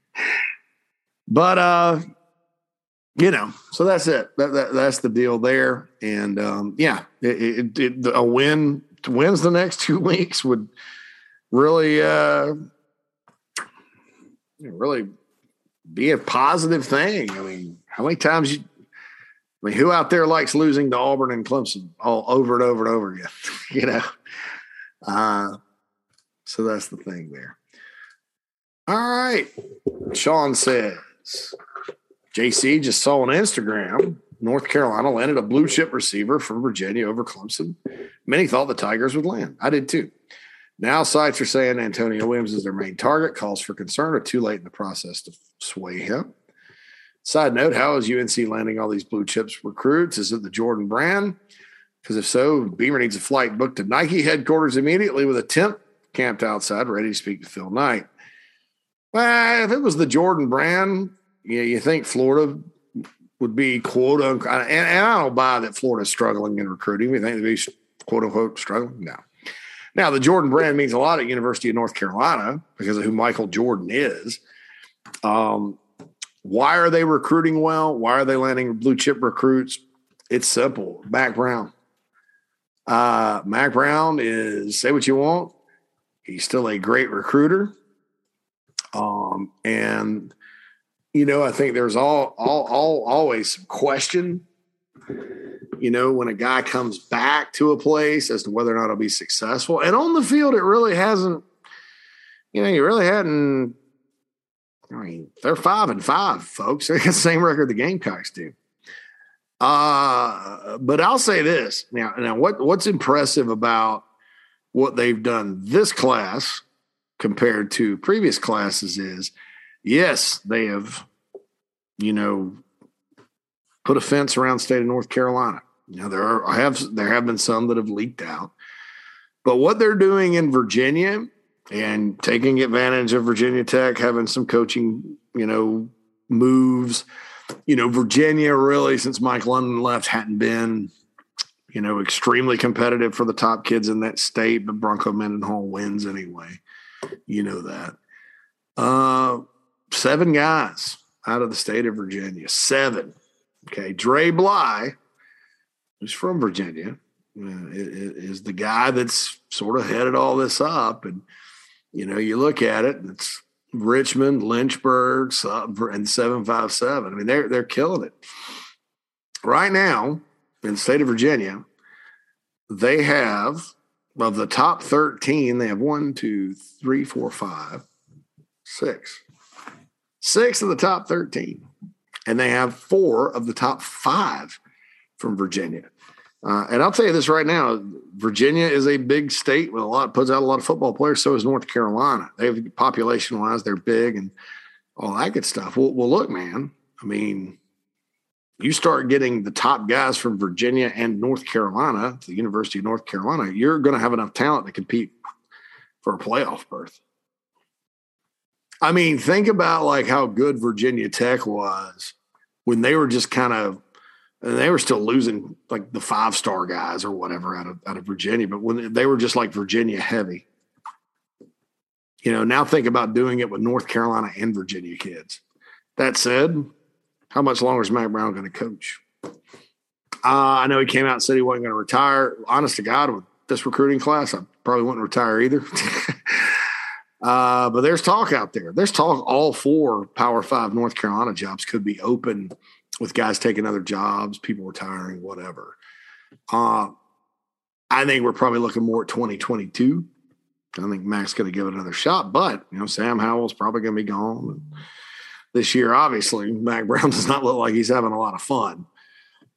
but uh you know, so that's it. That, that, that's the deal there. And um, yeah, it, it, it, a win wins the next two weeks would really, uh, really be a positive thing. I mean, how many times you? Mean, who out there likes losing to Auburn and Clemson all over and over and over again? you know, uh, so that's the thing there. All right, Sean says. JC just saw on Instagram North Carolina landed a blue chip receiver from Virginia over Clemson. Many thought the Tigers would land. I did too. Now sites are saying Antonio Williams is their main target. Calls for concern are too late in the process to sway him. Side note: How is UNC landing all these blue chips recruits? Is it the Jordan brand? Because if so, Beamer needs a flight booked to Nike headquarters immediately with a tent camped outside, ready to speak to Phil Knight. Well, if it was the Jordan brand, you you think Florida would be quote unquote, and, and I don't buy that Florida's struggling in recruiting. We think they'd be quote unquote struggling. No. Now, the Jordan brand means a lot at University of North Carolina because of who Michael Jordan is. Um, why are they recruiting well? Why are they landing blue chip recruits? It's simple. Mack Brown. Uh, Mack Brown is say what you want. He's still a great recruiter. Um, and you know, I think there's all, all, all, always question, you know, when a guy comes back to a place as to whether or not it'll be successful. And on the field, it really hasn't, you know, you really hadn't I mean, they're five and five, folks. They got the same record the Gamecocks do. Uh, but I'll say this now. Now, what what's impressive about what they've done this class compared to previous classes is, yes, they have, you know, put a fence around state of North Carolina. Now there are I have there have been some that have leaked out, but what they're doing in Virginia and taking advantage of Virginia Tech having some coaching, you know, moves. You know, Virginia really since Mike London left hadn't been, you know, extremely competitive for the top kids in that state, but Bronco Mendenhall wins anyway. You know that. Uh seven guys out of the state of Virginia. Seven. Okay. Dre Bly, who's from Virginia, uh, is the guy that's sort of headed all this up. And you know, you look at it, it's Richmond, Lynchburg, and 757. I mean, they're they're killing it. Right now, in the state of Virginia, they have of the top 13, they have one, two, three, four, five, six. Six of the top 13. And they have four of the top five from Virginia. Uh, and I'll tell you this right now: Virginia is a big state with a lot puts out a lot of football players. So is North Carolina. They have population wise, they're big and all that good stuff. Well, well, look, man. I mean, you start getting the top guys from Virginia and North Carolina, the University of North Carolina. You're going to have enough talent to compete for a playoff berth. I mean, think about like how good Virginia Tech was when they were just kind of and they were still losing like the five star guys or whatever out of out of Virginia, but when they were just like Virginia heavy. You know, now think about doing it with North Carolina and Virginia kids. That said, how much longer is Mack Brown going to coach? Uh, I know he came out and said he wasn't going to retire. Honest to God, with this recruiting class, I probably wouldn't retire either. uh, but there's talk out there. There's talk all four Power Five North Carolina jobs could be open with guys taking other jobs, people retiring, whatever. Uh, I think we're probably looking more at 2022. I think Mack's going to give it another shot, but you know Sam Howell's probably going to be gone this year. Obviously, Mack Brown does not look like he's having a lot of fun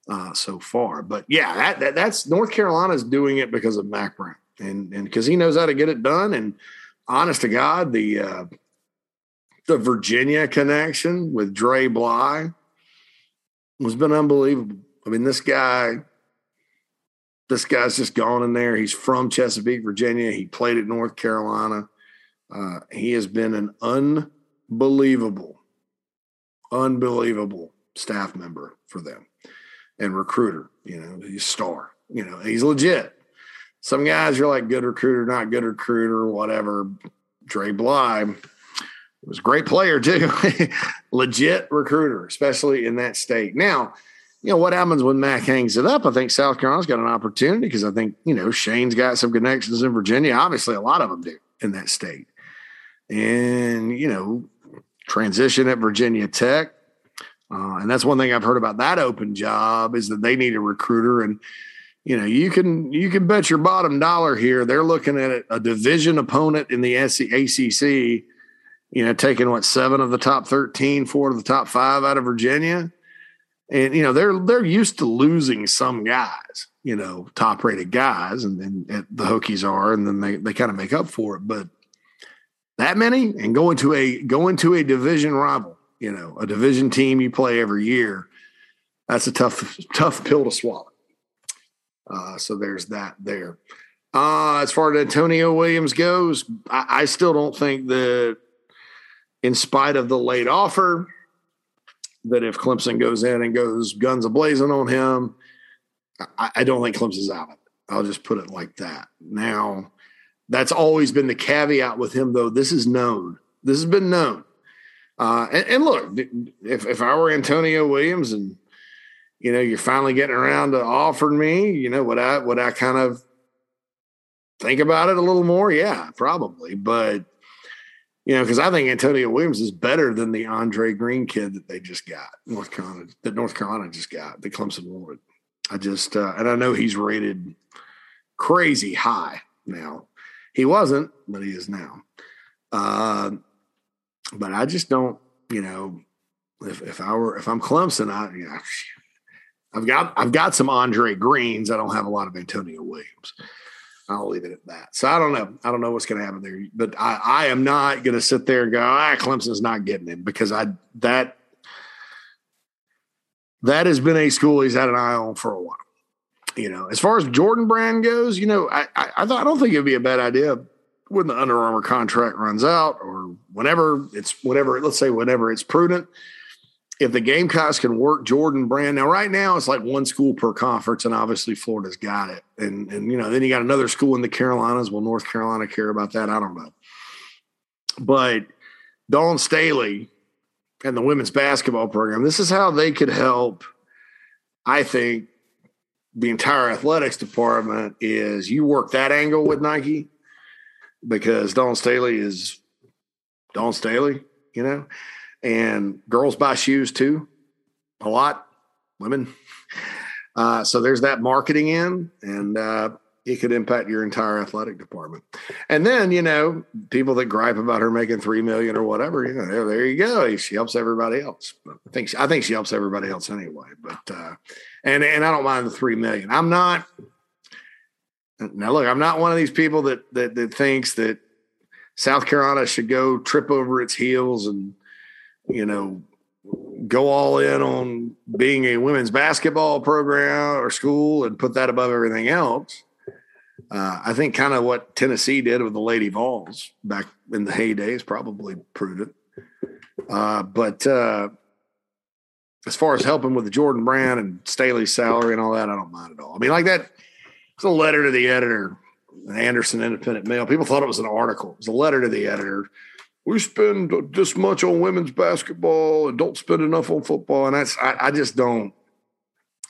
uh, so far. But yeah, that, that, that's North Carolina's doing it because of Mack Brown and and because he knows how to get it done. And honest to God, the uh, the Virginia connection with Dre Bly has been unbelievable. I mean, this guy, this guy's just gone in there. He's from Chesapeake, Virginia. He played at North Carolina. Uh, he has been an unbelievable, unbelievable staff member for them and recruiter. You know, he's a star. You know, he's legit. Some guys are like good recruiter, not good recruiter, whatever. Dre Bly was a great player too, legit recruiter, especially in that state. Now, you know what happens when Mack hangs it up? I think South Carolina's got an opportunity because I think you know Shane's got some connections in Virginia. Obviously, a lot of them do in that state, and you know transition at Virginia Tech. Uh, and that's one thing I've heard about that open job is that they need a recruiter, and you know you can you can bet your bottom dollar here they're looking at a division opponent in the ACC you know, taking what seven of the top 13, four of the top five out of Virginia. And, you know, they're they're used to losing some guys, you know, top rated guys, and then the Hokies are, and then they, they kind of make up for it. But that many and going to a going to a division rival, you know, a division team you play every year, that's a tough, tough pill to swallow. Uh, so there's that there. Uh, as far as Antonio Williams goes, I, I still don't think that in spite of the late offer, that if Clemson goes in and goes guns a blazing on him, I, I don't think Clemson's out of it. I'll just put it like that. Now, that's always been the caveat with him, though. This is known. This has been known. Uh, and, and, look, if, if I were Antonio Williams and you know you're finally getting around to offering me, you know, would I would I kind of think about it a little more? Yeah, probably. But you know, because I think Antonio Williams is better than the Andre Greene kid that they just got, North Carolina, that North Carolina just got, that Clemson wanted. I just, uh, and I know he's rated crazy high now. He wasn't, but he is now. Uh, but I just don't, you know, if, if I were if I'm Clemson, I I've got I've got some Andre Greens. I don't have a lot of Antonio Williams. I'll leave it at that. So I don't know. I don't know what's going to happen there, but I, I am not going to sit there and go, ah, Clemson's not getting him because I that that has been a school he's had an eye on for a while. You know, as far as Jordan Brand goes, you know, I I, I, don't think it'd be a bad idea when the Under Armour contract runs out or whenever it's whatever. Let's say whenever it's prudent if the Gamecocks can work Jordan Brand now, right now it's like one school per conference, and obviously Florida's got it, and and you know then you got another school in the Carolinas. Will North Carolina care about that? I don't know, but Dawn Staley and the women's basketball program. This is how they could help. I think the entire athletics department is you work that angle with Nike because Dawn Staley is Dawn Staley, you know and girls buy shoes too, a lot, women. Uh, so there's that marketing in, and uh, it could impact your entire athletic department. And then you know people that gripe about her making three million or whatever, you know, there, there you go. She helps everybody else. But I think she, I think she helps everybody else anyway. But uh, and and I don't mind the three million. I'm not. Now look, I'm not one of these people that that that thinks that South Carolina should go trip over its heels and you know, go all in on being a women's basketball program or school and put that above everything else. Uh, I think kind of what Tennessee did with the Lady Vols back in the heyday is probably prudent. Uh, but uh, as far as helping with the Jordan Brand and Staley's salary and all that, I don't mind at all. I mean, like that, it's a letter to the editor, Anderson Independent Mail. People thought it was an article. It was a letter to the editor we spend this much on women's basketball and don't spend enough on football. And that's, I, I just don't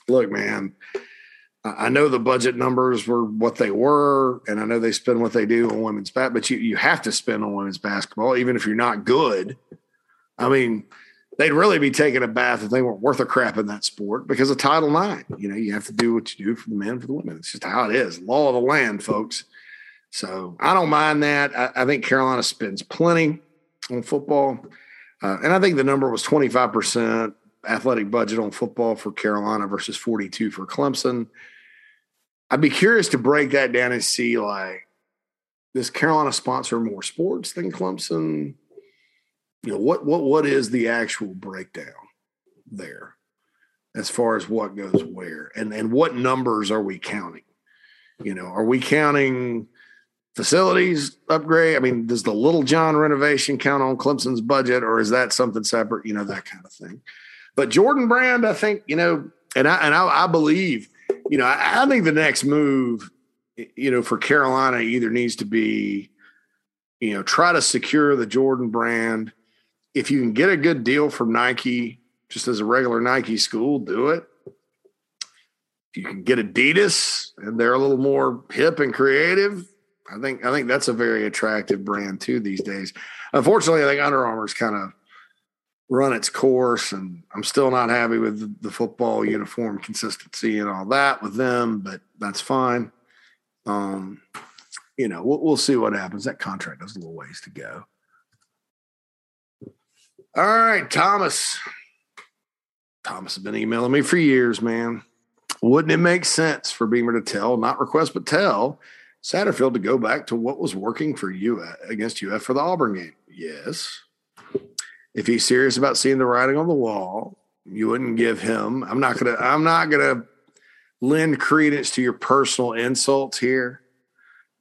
look, man. I know the budget numbers were what they were, and I know they spend what they do on women's basketball, but you, you have to spend on women's basketball, even if you're not good. I mean, they'd really be taking a bath if they weren't worth a crap in that sport because of Title IX. You know, you have to do what you do for the men, for the women. It's just how it is. Law of the land, folks. So I don't mind that. I, I think Carolina spends plenty on football. Uh, and I think the number was 25% athletic budget on football for Carolina versus 42 for Clemson. I'd be curious to break that down and see like, does Carolina sponsor more sports than Clemson? You know, what what what is the actual breakdown there as far as what goes where? And and what numbers are we counting? You know, are we counting facilities upgrade? I mean, does the Littlejohn renovation count on Clemson's budget, or is that something separate? You know, that kind of thing. But Jordan Brand, I think, you know, and I and I, I believe, you know, I, I, think the next move, you know, for Carolina either needs to be, you know, try to secure the Jordan Brand. If you can get a good deal from Nike, just as a regular Nike school, do it. If you can get Adidas and they're a little more hip and creative, I think I think that's a very attractive brand too these days. Unfortunately, I think Under Armour's kind of run its course, and I'm still not happy with the, football uniform consistency and all that with them, but that's fine. Um, you know, we'll, we'll see what happens. That contract has a little ways to go. All right, Thomas. Thomas has been emailing me for years, man. Wouldn't it make sense for Beamer to tell, not request, but tell Satterfield to go back to what was working for you against UF for the Auburn game? Yes. If he's serious about seeing the writing on the wall, you wouldn't give him. I'm not gonna. I'm not gonna lend credence to your personal insults here,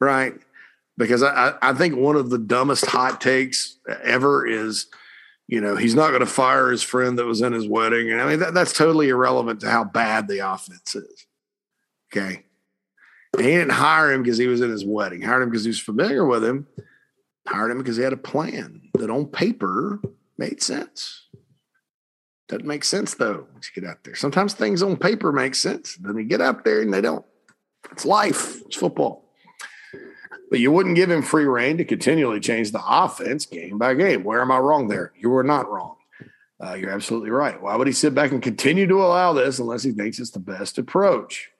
right? Because I, I think one of the dumbest hot takes ever is, you know, he's not going to fire his friend that was in his wedding. And I mean, that, that's totally irrelevant to how bad the offense is. Okay. He didn't hire him because he was in his wedding. Hired him because he was familiar with him. Hired him because he had a plan that on paper made sense. Doesn't make sense though once you get out there. Sometimes things on paper make sense. Then you get out there and they don't. It's life. It's football. But you wouldn't give him free reign to continually change the offense game by game. Where am I wrong there? You were not wrong. Uh, you're absolutely right. Why would he sit back and continue to allow this unless he thinks it's the best approach?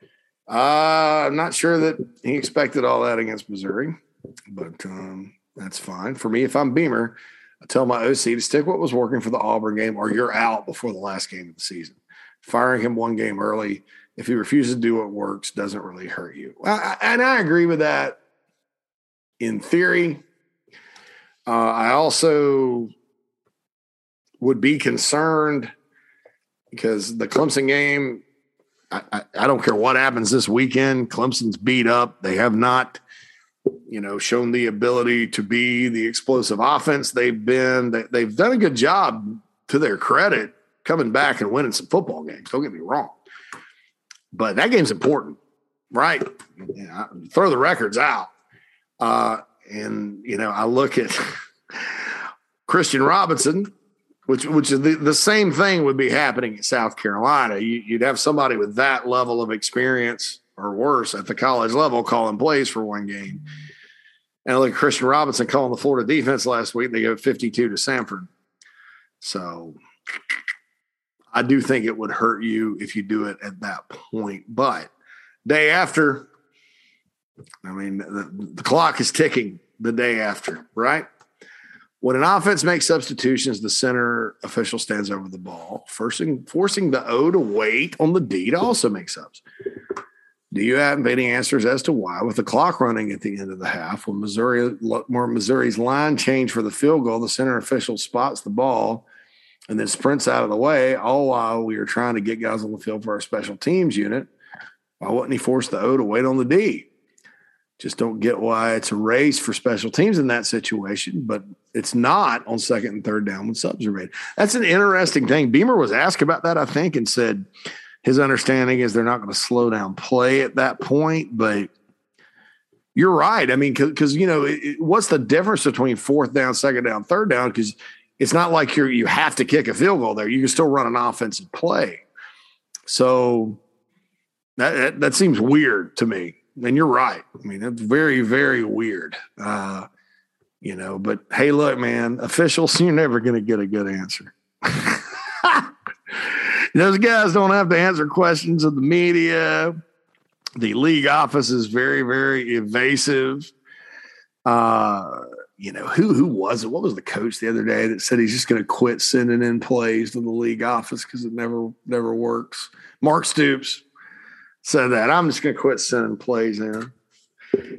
Uh, I'm not sure that he expected all that against Missouri, but um, that's fine for me. If I'm Beamer, I tell my OC to stick what was working for the Auburn game, or you're out before the last game of the season. Firing him one game early, if he refuses to do what works, doesn't really hurt you. I, and I agree with that in theory. Uh, I also would be concerned because the Clemson game, I, I, don't care what happens this weekend. Clemson's beat up. They have not, you know, shown the ability to be the explosive offense they've been. They, they've done a good job to their credit coming back and winning some football games. Don't get me wrong. But that game's important, right? Yeah, throw the records out. Uh, and, you know, I look at Christian Robinson, which which is the, the same thing would be happening in South Carolina. You, would have somebody with that level of experience or worse at the college level calling plays for one game. And I look at Christian Robinson calling the Florida defense last week. They gave 52 to Samford. So I do think it would hurt you if you do it at that point. But day after, I mean, the, the clock is ticking the day after, right? When an offense makes substitutions, the center official stands over the ball, forcing forcing the O to wait on the D to also make subs. Do you have any answers as to why, with the clock running at the end of the half, when Missouri, more Missouri's line change for the field goal, the center official spots the ball and then sprints out of the way, all while we are trying to get guys on the field for our special teams unit? Why wouldn't he force the O to wait on the D? Just don't get why it's a race for special teams in that situation, but it's not on second and third down when subs are made. That's an interesting thing. Beamer was asked about that, I think, and said his understanding is they're not going to slow down play at that point. But you're right. I mean, because you know, it, what's the difference between fourth down, second down, third down? Because it's not like you're you have to kick a field goal there. You can still run an offensive play. So that, that, that seems weird to me and you're right. I mean, it's very, very weird. Uh, you know, but hey, look, man, officials, you're never going to get a good answer. Those guys don't have to answer questions of the media. The league office is very, very evasive. Uh, you know, who who was it? What was the coach the other day that said he's just going to quit sending in plays to the league office because it never never works? Mark Stoops said that. I'm just going to quit sending plays in.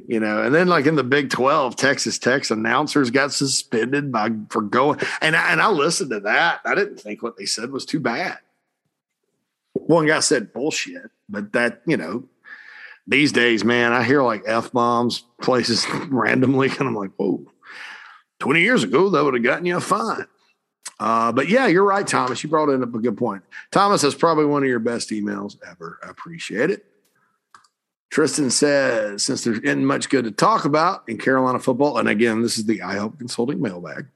You know, and then like in the Big 12, Texas Tech's announcers got suspended by for going and I, and I listened to that. I didn't think what they said was too bad. One guy said bullshit, but that, you know, these days, man, I hear like F bombs places randomly, and I'm like, whoa. 20 years ago, that would have gotten you a fine. Uh, but yeah, you're right, Thomas. You brought in up a good point. Thomas, that's probably one of your best emails ever. I appreciate it. Tristan says, since there isn't much good to talk about in Carolina football, and again, this is the I Hope Consulting mailbag.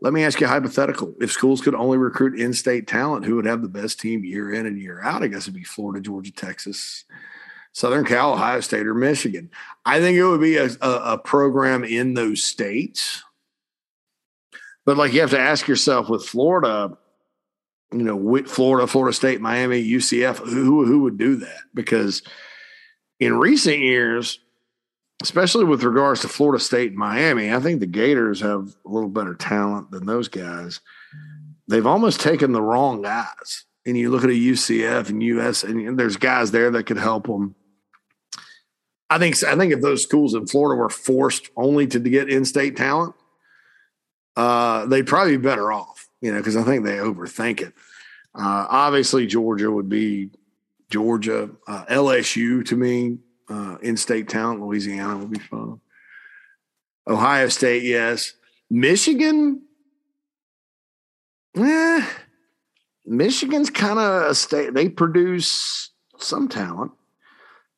Let me ask you a hypothetical. If schools could only recruit in state talent, who would have the best team year in and year out? I guess it'd be Florida, Georgia, Texas, Southern Cal, Ohio State, or Michigan. I think it would be a, a, a program in those states but like you have to ask yourself with Florida, you know, with Florida, Florida State, Miami, UCF, who who would do that? Because in recent years, especially with regards to Florida State and Miami, I think the Gators have a little better talent than those guys. They've almost taken the wrong guys. And you look at a UCF and US, and there's guys there that could help them. I think I think if those schools in Florida were forced only to get in-state talent, uh, they'd probably be better off, you know, because I think they overthink it. Uh, obviously, Georgia would be Georgia, uh, LSU to me, uh, in-state talent. Louisiana would be fun. Ohio State, yes. Michigan, eh, Michigan's kind of a state. They produce some talent,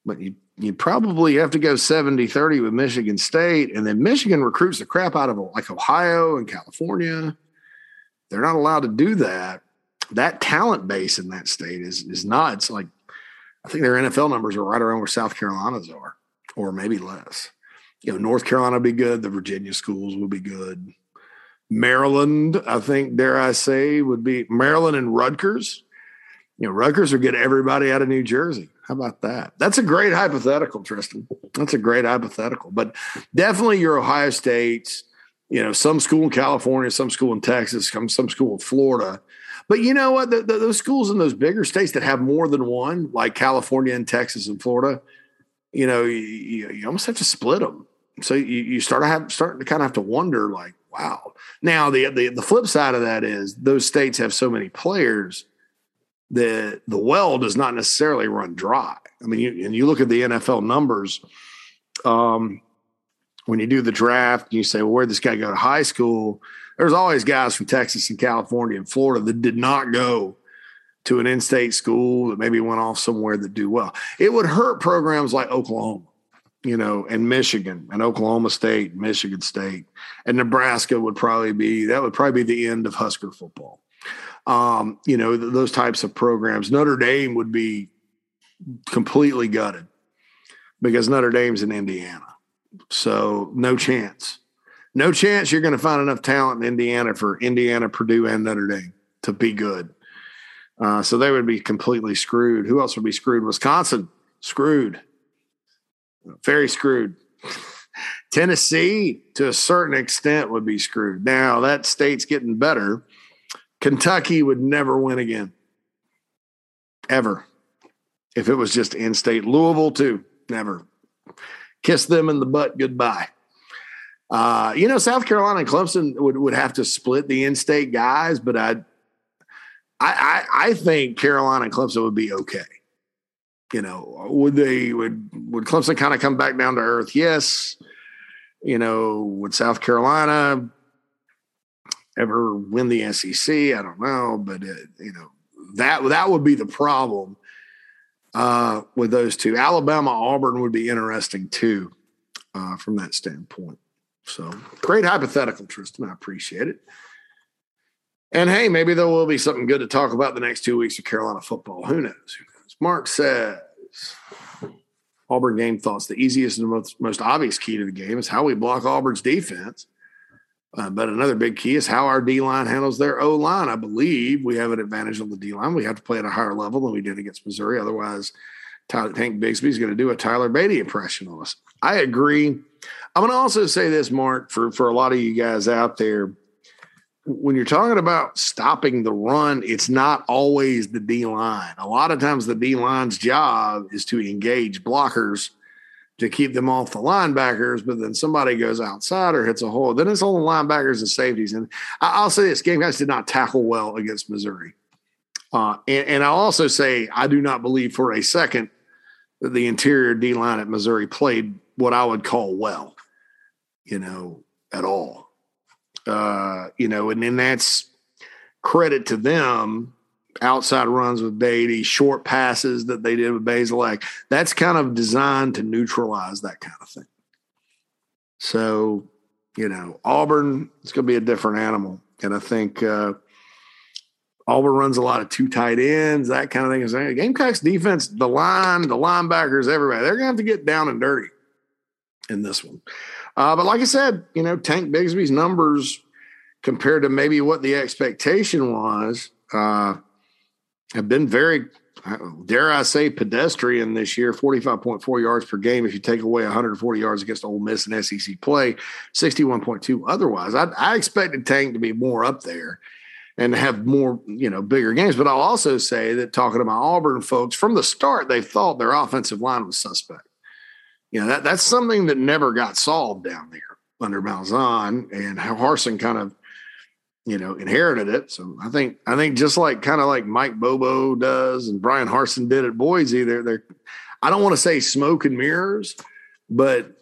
but you you probably have to go 70 30 with Michigan State. And then Michigan recruits the crap out of like Ohio and California. They're not allowed to do that. That talent base in that state is is nuts. Like I think their NFL numbers are right around where South Carolina's are, or maybe less. You know, North Carolina would be good. The Virginia schools would be good. Maryland, I think, dare I say, would be Maryland and Rutgers. You know, Rutgers would get everybody out of New Jersey. How about that? That's a great hypothetical, Tristan. That's a great hypothetical. But definitely your Ohio States, You know, some school in California, some school in Texas, some some school in Florida. But you know what? The, the, those schools in those bigger states that have more than one, like California and Texas and Florida, you know, you, you, almost have to split them. So you, you start to have starting to kind of have to wonder, like, wow. Now the, the the flip side of that is those states have so many players that the well does not necessarily run dry. I mean, you, and you look at the NFL numbers. Um, when you do the draft, and you say, well, where this guy go to high school? There's always guys from Texas and California and Florida that did not go to an in-state school that maybe went off somewhere that do well. It would hurt programs like Oklahoma, you know, and Michigan and Oklahoma State, Michigan State, and Nebraska would probably be that would probably be the end of Husker football. Um, you know, th- those types of programs. Notre Dame would be completely gutted because Notre Dame's in Indiana. So no chance. No chance you're going to find enough talent in Indiana for Indiana, Purdue, and Notre Dame to be good. Uh, so they would be completely screwed. Who else would be screwed? Wisconsin, screwed. Very screwed. Tennessee, to a certain extent, would be screwed. Now that state's getting better. Kentucky would never win again, ever. If it was just in state. Louisville, too, never. Kiss them in the butt goodbye. Uh, you know, South Carolina and Clemson would, would have to split the in state guys, but I, I, I think Carolina and Clemson would be okay. You know, would they would would Clemson kind of come back down to earth? Yes. You know, would South Carolina ever win the SEC? I don't know, but it, you know that that would be the problem uh, with those two. Alabama Auburn would be interesting too uh, from that standpoint. So great hypothetical, Tristan. I appreciate it. And hey, maybe there will be something good to talk about the next two weeks of Carolina football. Who knows? Who knows? Mark says Auburn game thoughts. The easiest and most, most obvious key to the game is how we block Auburn's defense. Uh, but another big key is how our D line handles their O line. I believe we have an advantage on the D line. We have to play at a higher level than we did against Missouri. Otherwise, Tyler, Tank Bigsby is going to do a Tyler Badie impression on us. I agree. I'm going to also say this, Mark, for, for a lot of you guys out there. When you're talking about stopping the run, it's not always the D line. A lot of times, the D line's job is to engage blockers to keep them off the linebackers, but then somebody goes outside or hits a hole. Then it's on the linebackers and safeties. And I'll say this Gamecocks did not tackle well against Missouri. Uh, and, and, I'll also say I do not believe for a second that the interior D line at Missouri played what I would call well, you know, at all. Uh, you know, and then that's credit to them outside runs with Badie, short passes that they did with Bazelak. That's kind of designed to neutralize that kind of thing. So, you know, Auburn is going to be a different animal. And I think uh, Auburn runs a lot of two tight ends, that kind of thing. Gamecocks defense, the line, the linebackers, everybody, they're going to have to get down and dirty in this one. Uh, but like I said, you know, Tank Bigsby's numbers compared to maybe what the expectation was, uh, have been very, dare I say, pedestrian this year. Forty-five point four yards per game. If you take away one hundred forty yards against Ole Miss and SEC play, sixty-one point two. Otherwise, I, I expected Tank to be more up there and have more, you know, bigger games. But I'll also say that talking to my Auburn folks from the start, they thought their offensive line was suspect. You know, that that's something that never got solved down there under Malzahn and how Harsin kind of you know, inherited it. So I think I think just like kind of like Mike Bobo does and Bryan Harsin did at Boise, they're they're I don't want to say smoke and mirrors, but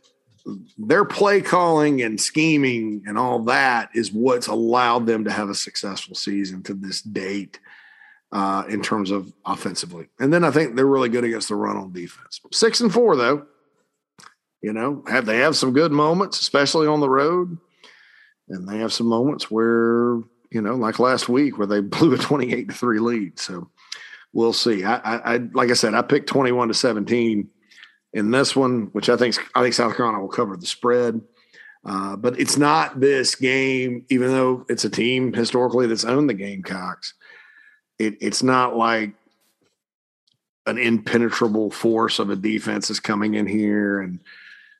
their play calling and scheming and all that is what's allowed them to have a successful season to this date uh, in terms of offensively. And then I think they're really good against the run on defense. Six and four though, you know, have they have some good moments, especially on the road and they have some moments where you know, like last week where they blew a twenty-eight to three lead. So we'll see. I, I, I like I said, I picked twenty-one to seventeen in this one, which I think I think South Carolina will cover the spread. Uh, but it's not this game, even though it's a team historically that's owned the Gamecocks. It, it's not like an impenetrable force of a defense is coming in here and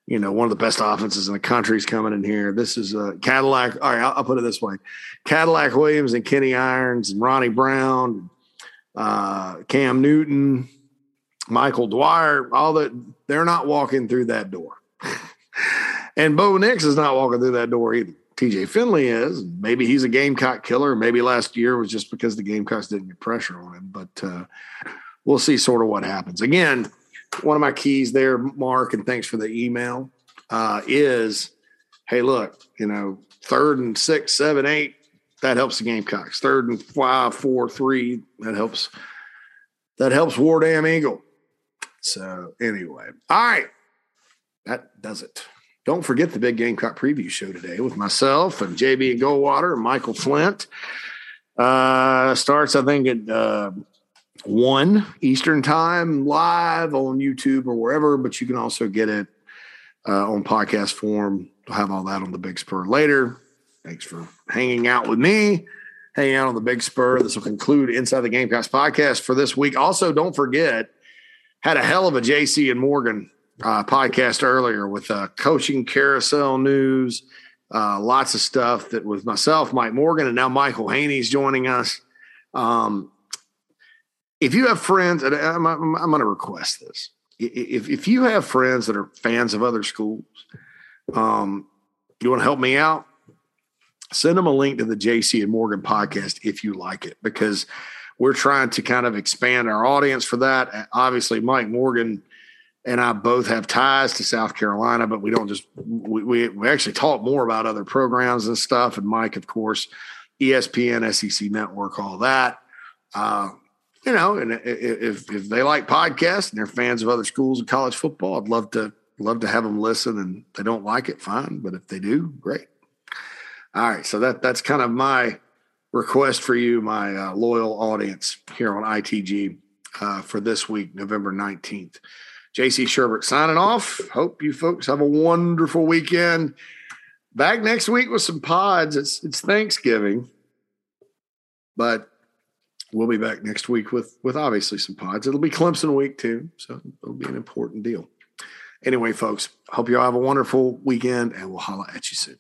you know, one of the best offenses in the country is coming in here. This is a Cadillac. All right, I'll, I'll put it this way: Cadillac Williams and Kenny Irons and Ronnie Brown, uh, Cam Newton, Michael Dyer. All that they're not walking through that door, and Bo Nix is not walking through that door either. TJ Finley is. Maybe he's a Gamecock killer. Maybe last year was just because the Gamecocks didn't get pressure on him. But uh, we'll see sort of what happens. Again, one of my keys there, Mark, and thanks for the email, uh, is hey, look, you know, third and six, seven, eight, that helps the Gamecocks. Third and five, four, three, that helps. That helps War Damn Eagle. So anyway, all right, that does it. Don't forget the big Gamecock preview show today with myself and JB and Goldwater and Michael Flint. Uh, starts, I think, at uh, one Eastern time live on YouTube or wherever, but you can also get it uh, on podcast form. I'll have all that on the Big Spur later. Thanks for hanging out with me, hanging out on the Big Spur. This will conclude Inside the Gamecocks podcast for this week. Also, don't forget, had a hell of a JC and Morgan uh, podcast earlier with uh, coaching carousel news, uh, lots of stuff that was myself, Mike Morgan, and now Michael Haney's joining us. Um, if you have friends, and I'm, I'm, I'm going to request this. If, if you have friends that are fans of other schools, um, you want to help me out, send them a link to the JC and Morgan podcast if you like it, because we're trying to kind of expand our audience for that. Obviously, Mike Morgan and I both have ties to South Carolina, but we don't just we, we, we actually talk more about other programs and stuff. And Mike, of course, ESPN, SEC Network, all that. Uh, you know, and if if they like podcasts and they're fans of other schools of college football, I'd love to love to have them listen. And they don't like it, fine. But if they do, great. All right, so that that's kind of my request for you, my uh, loyal audience here on ITG uh, for this week, November nineteenth. JC Shurburtt signing off. Hope you folks have a wonderful weekend. Back next week with some pods. It's it's Thanksgiving, but we'll be back next week with with obviously some pods. It'll be Clemson week too, so it'll be an important deal. Anyway, folks, hope you all have a wonderful weekend, and we'll holla at you soon.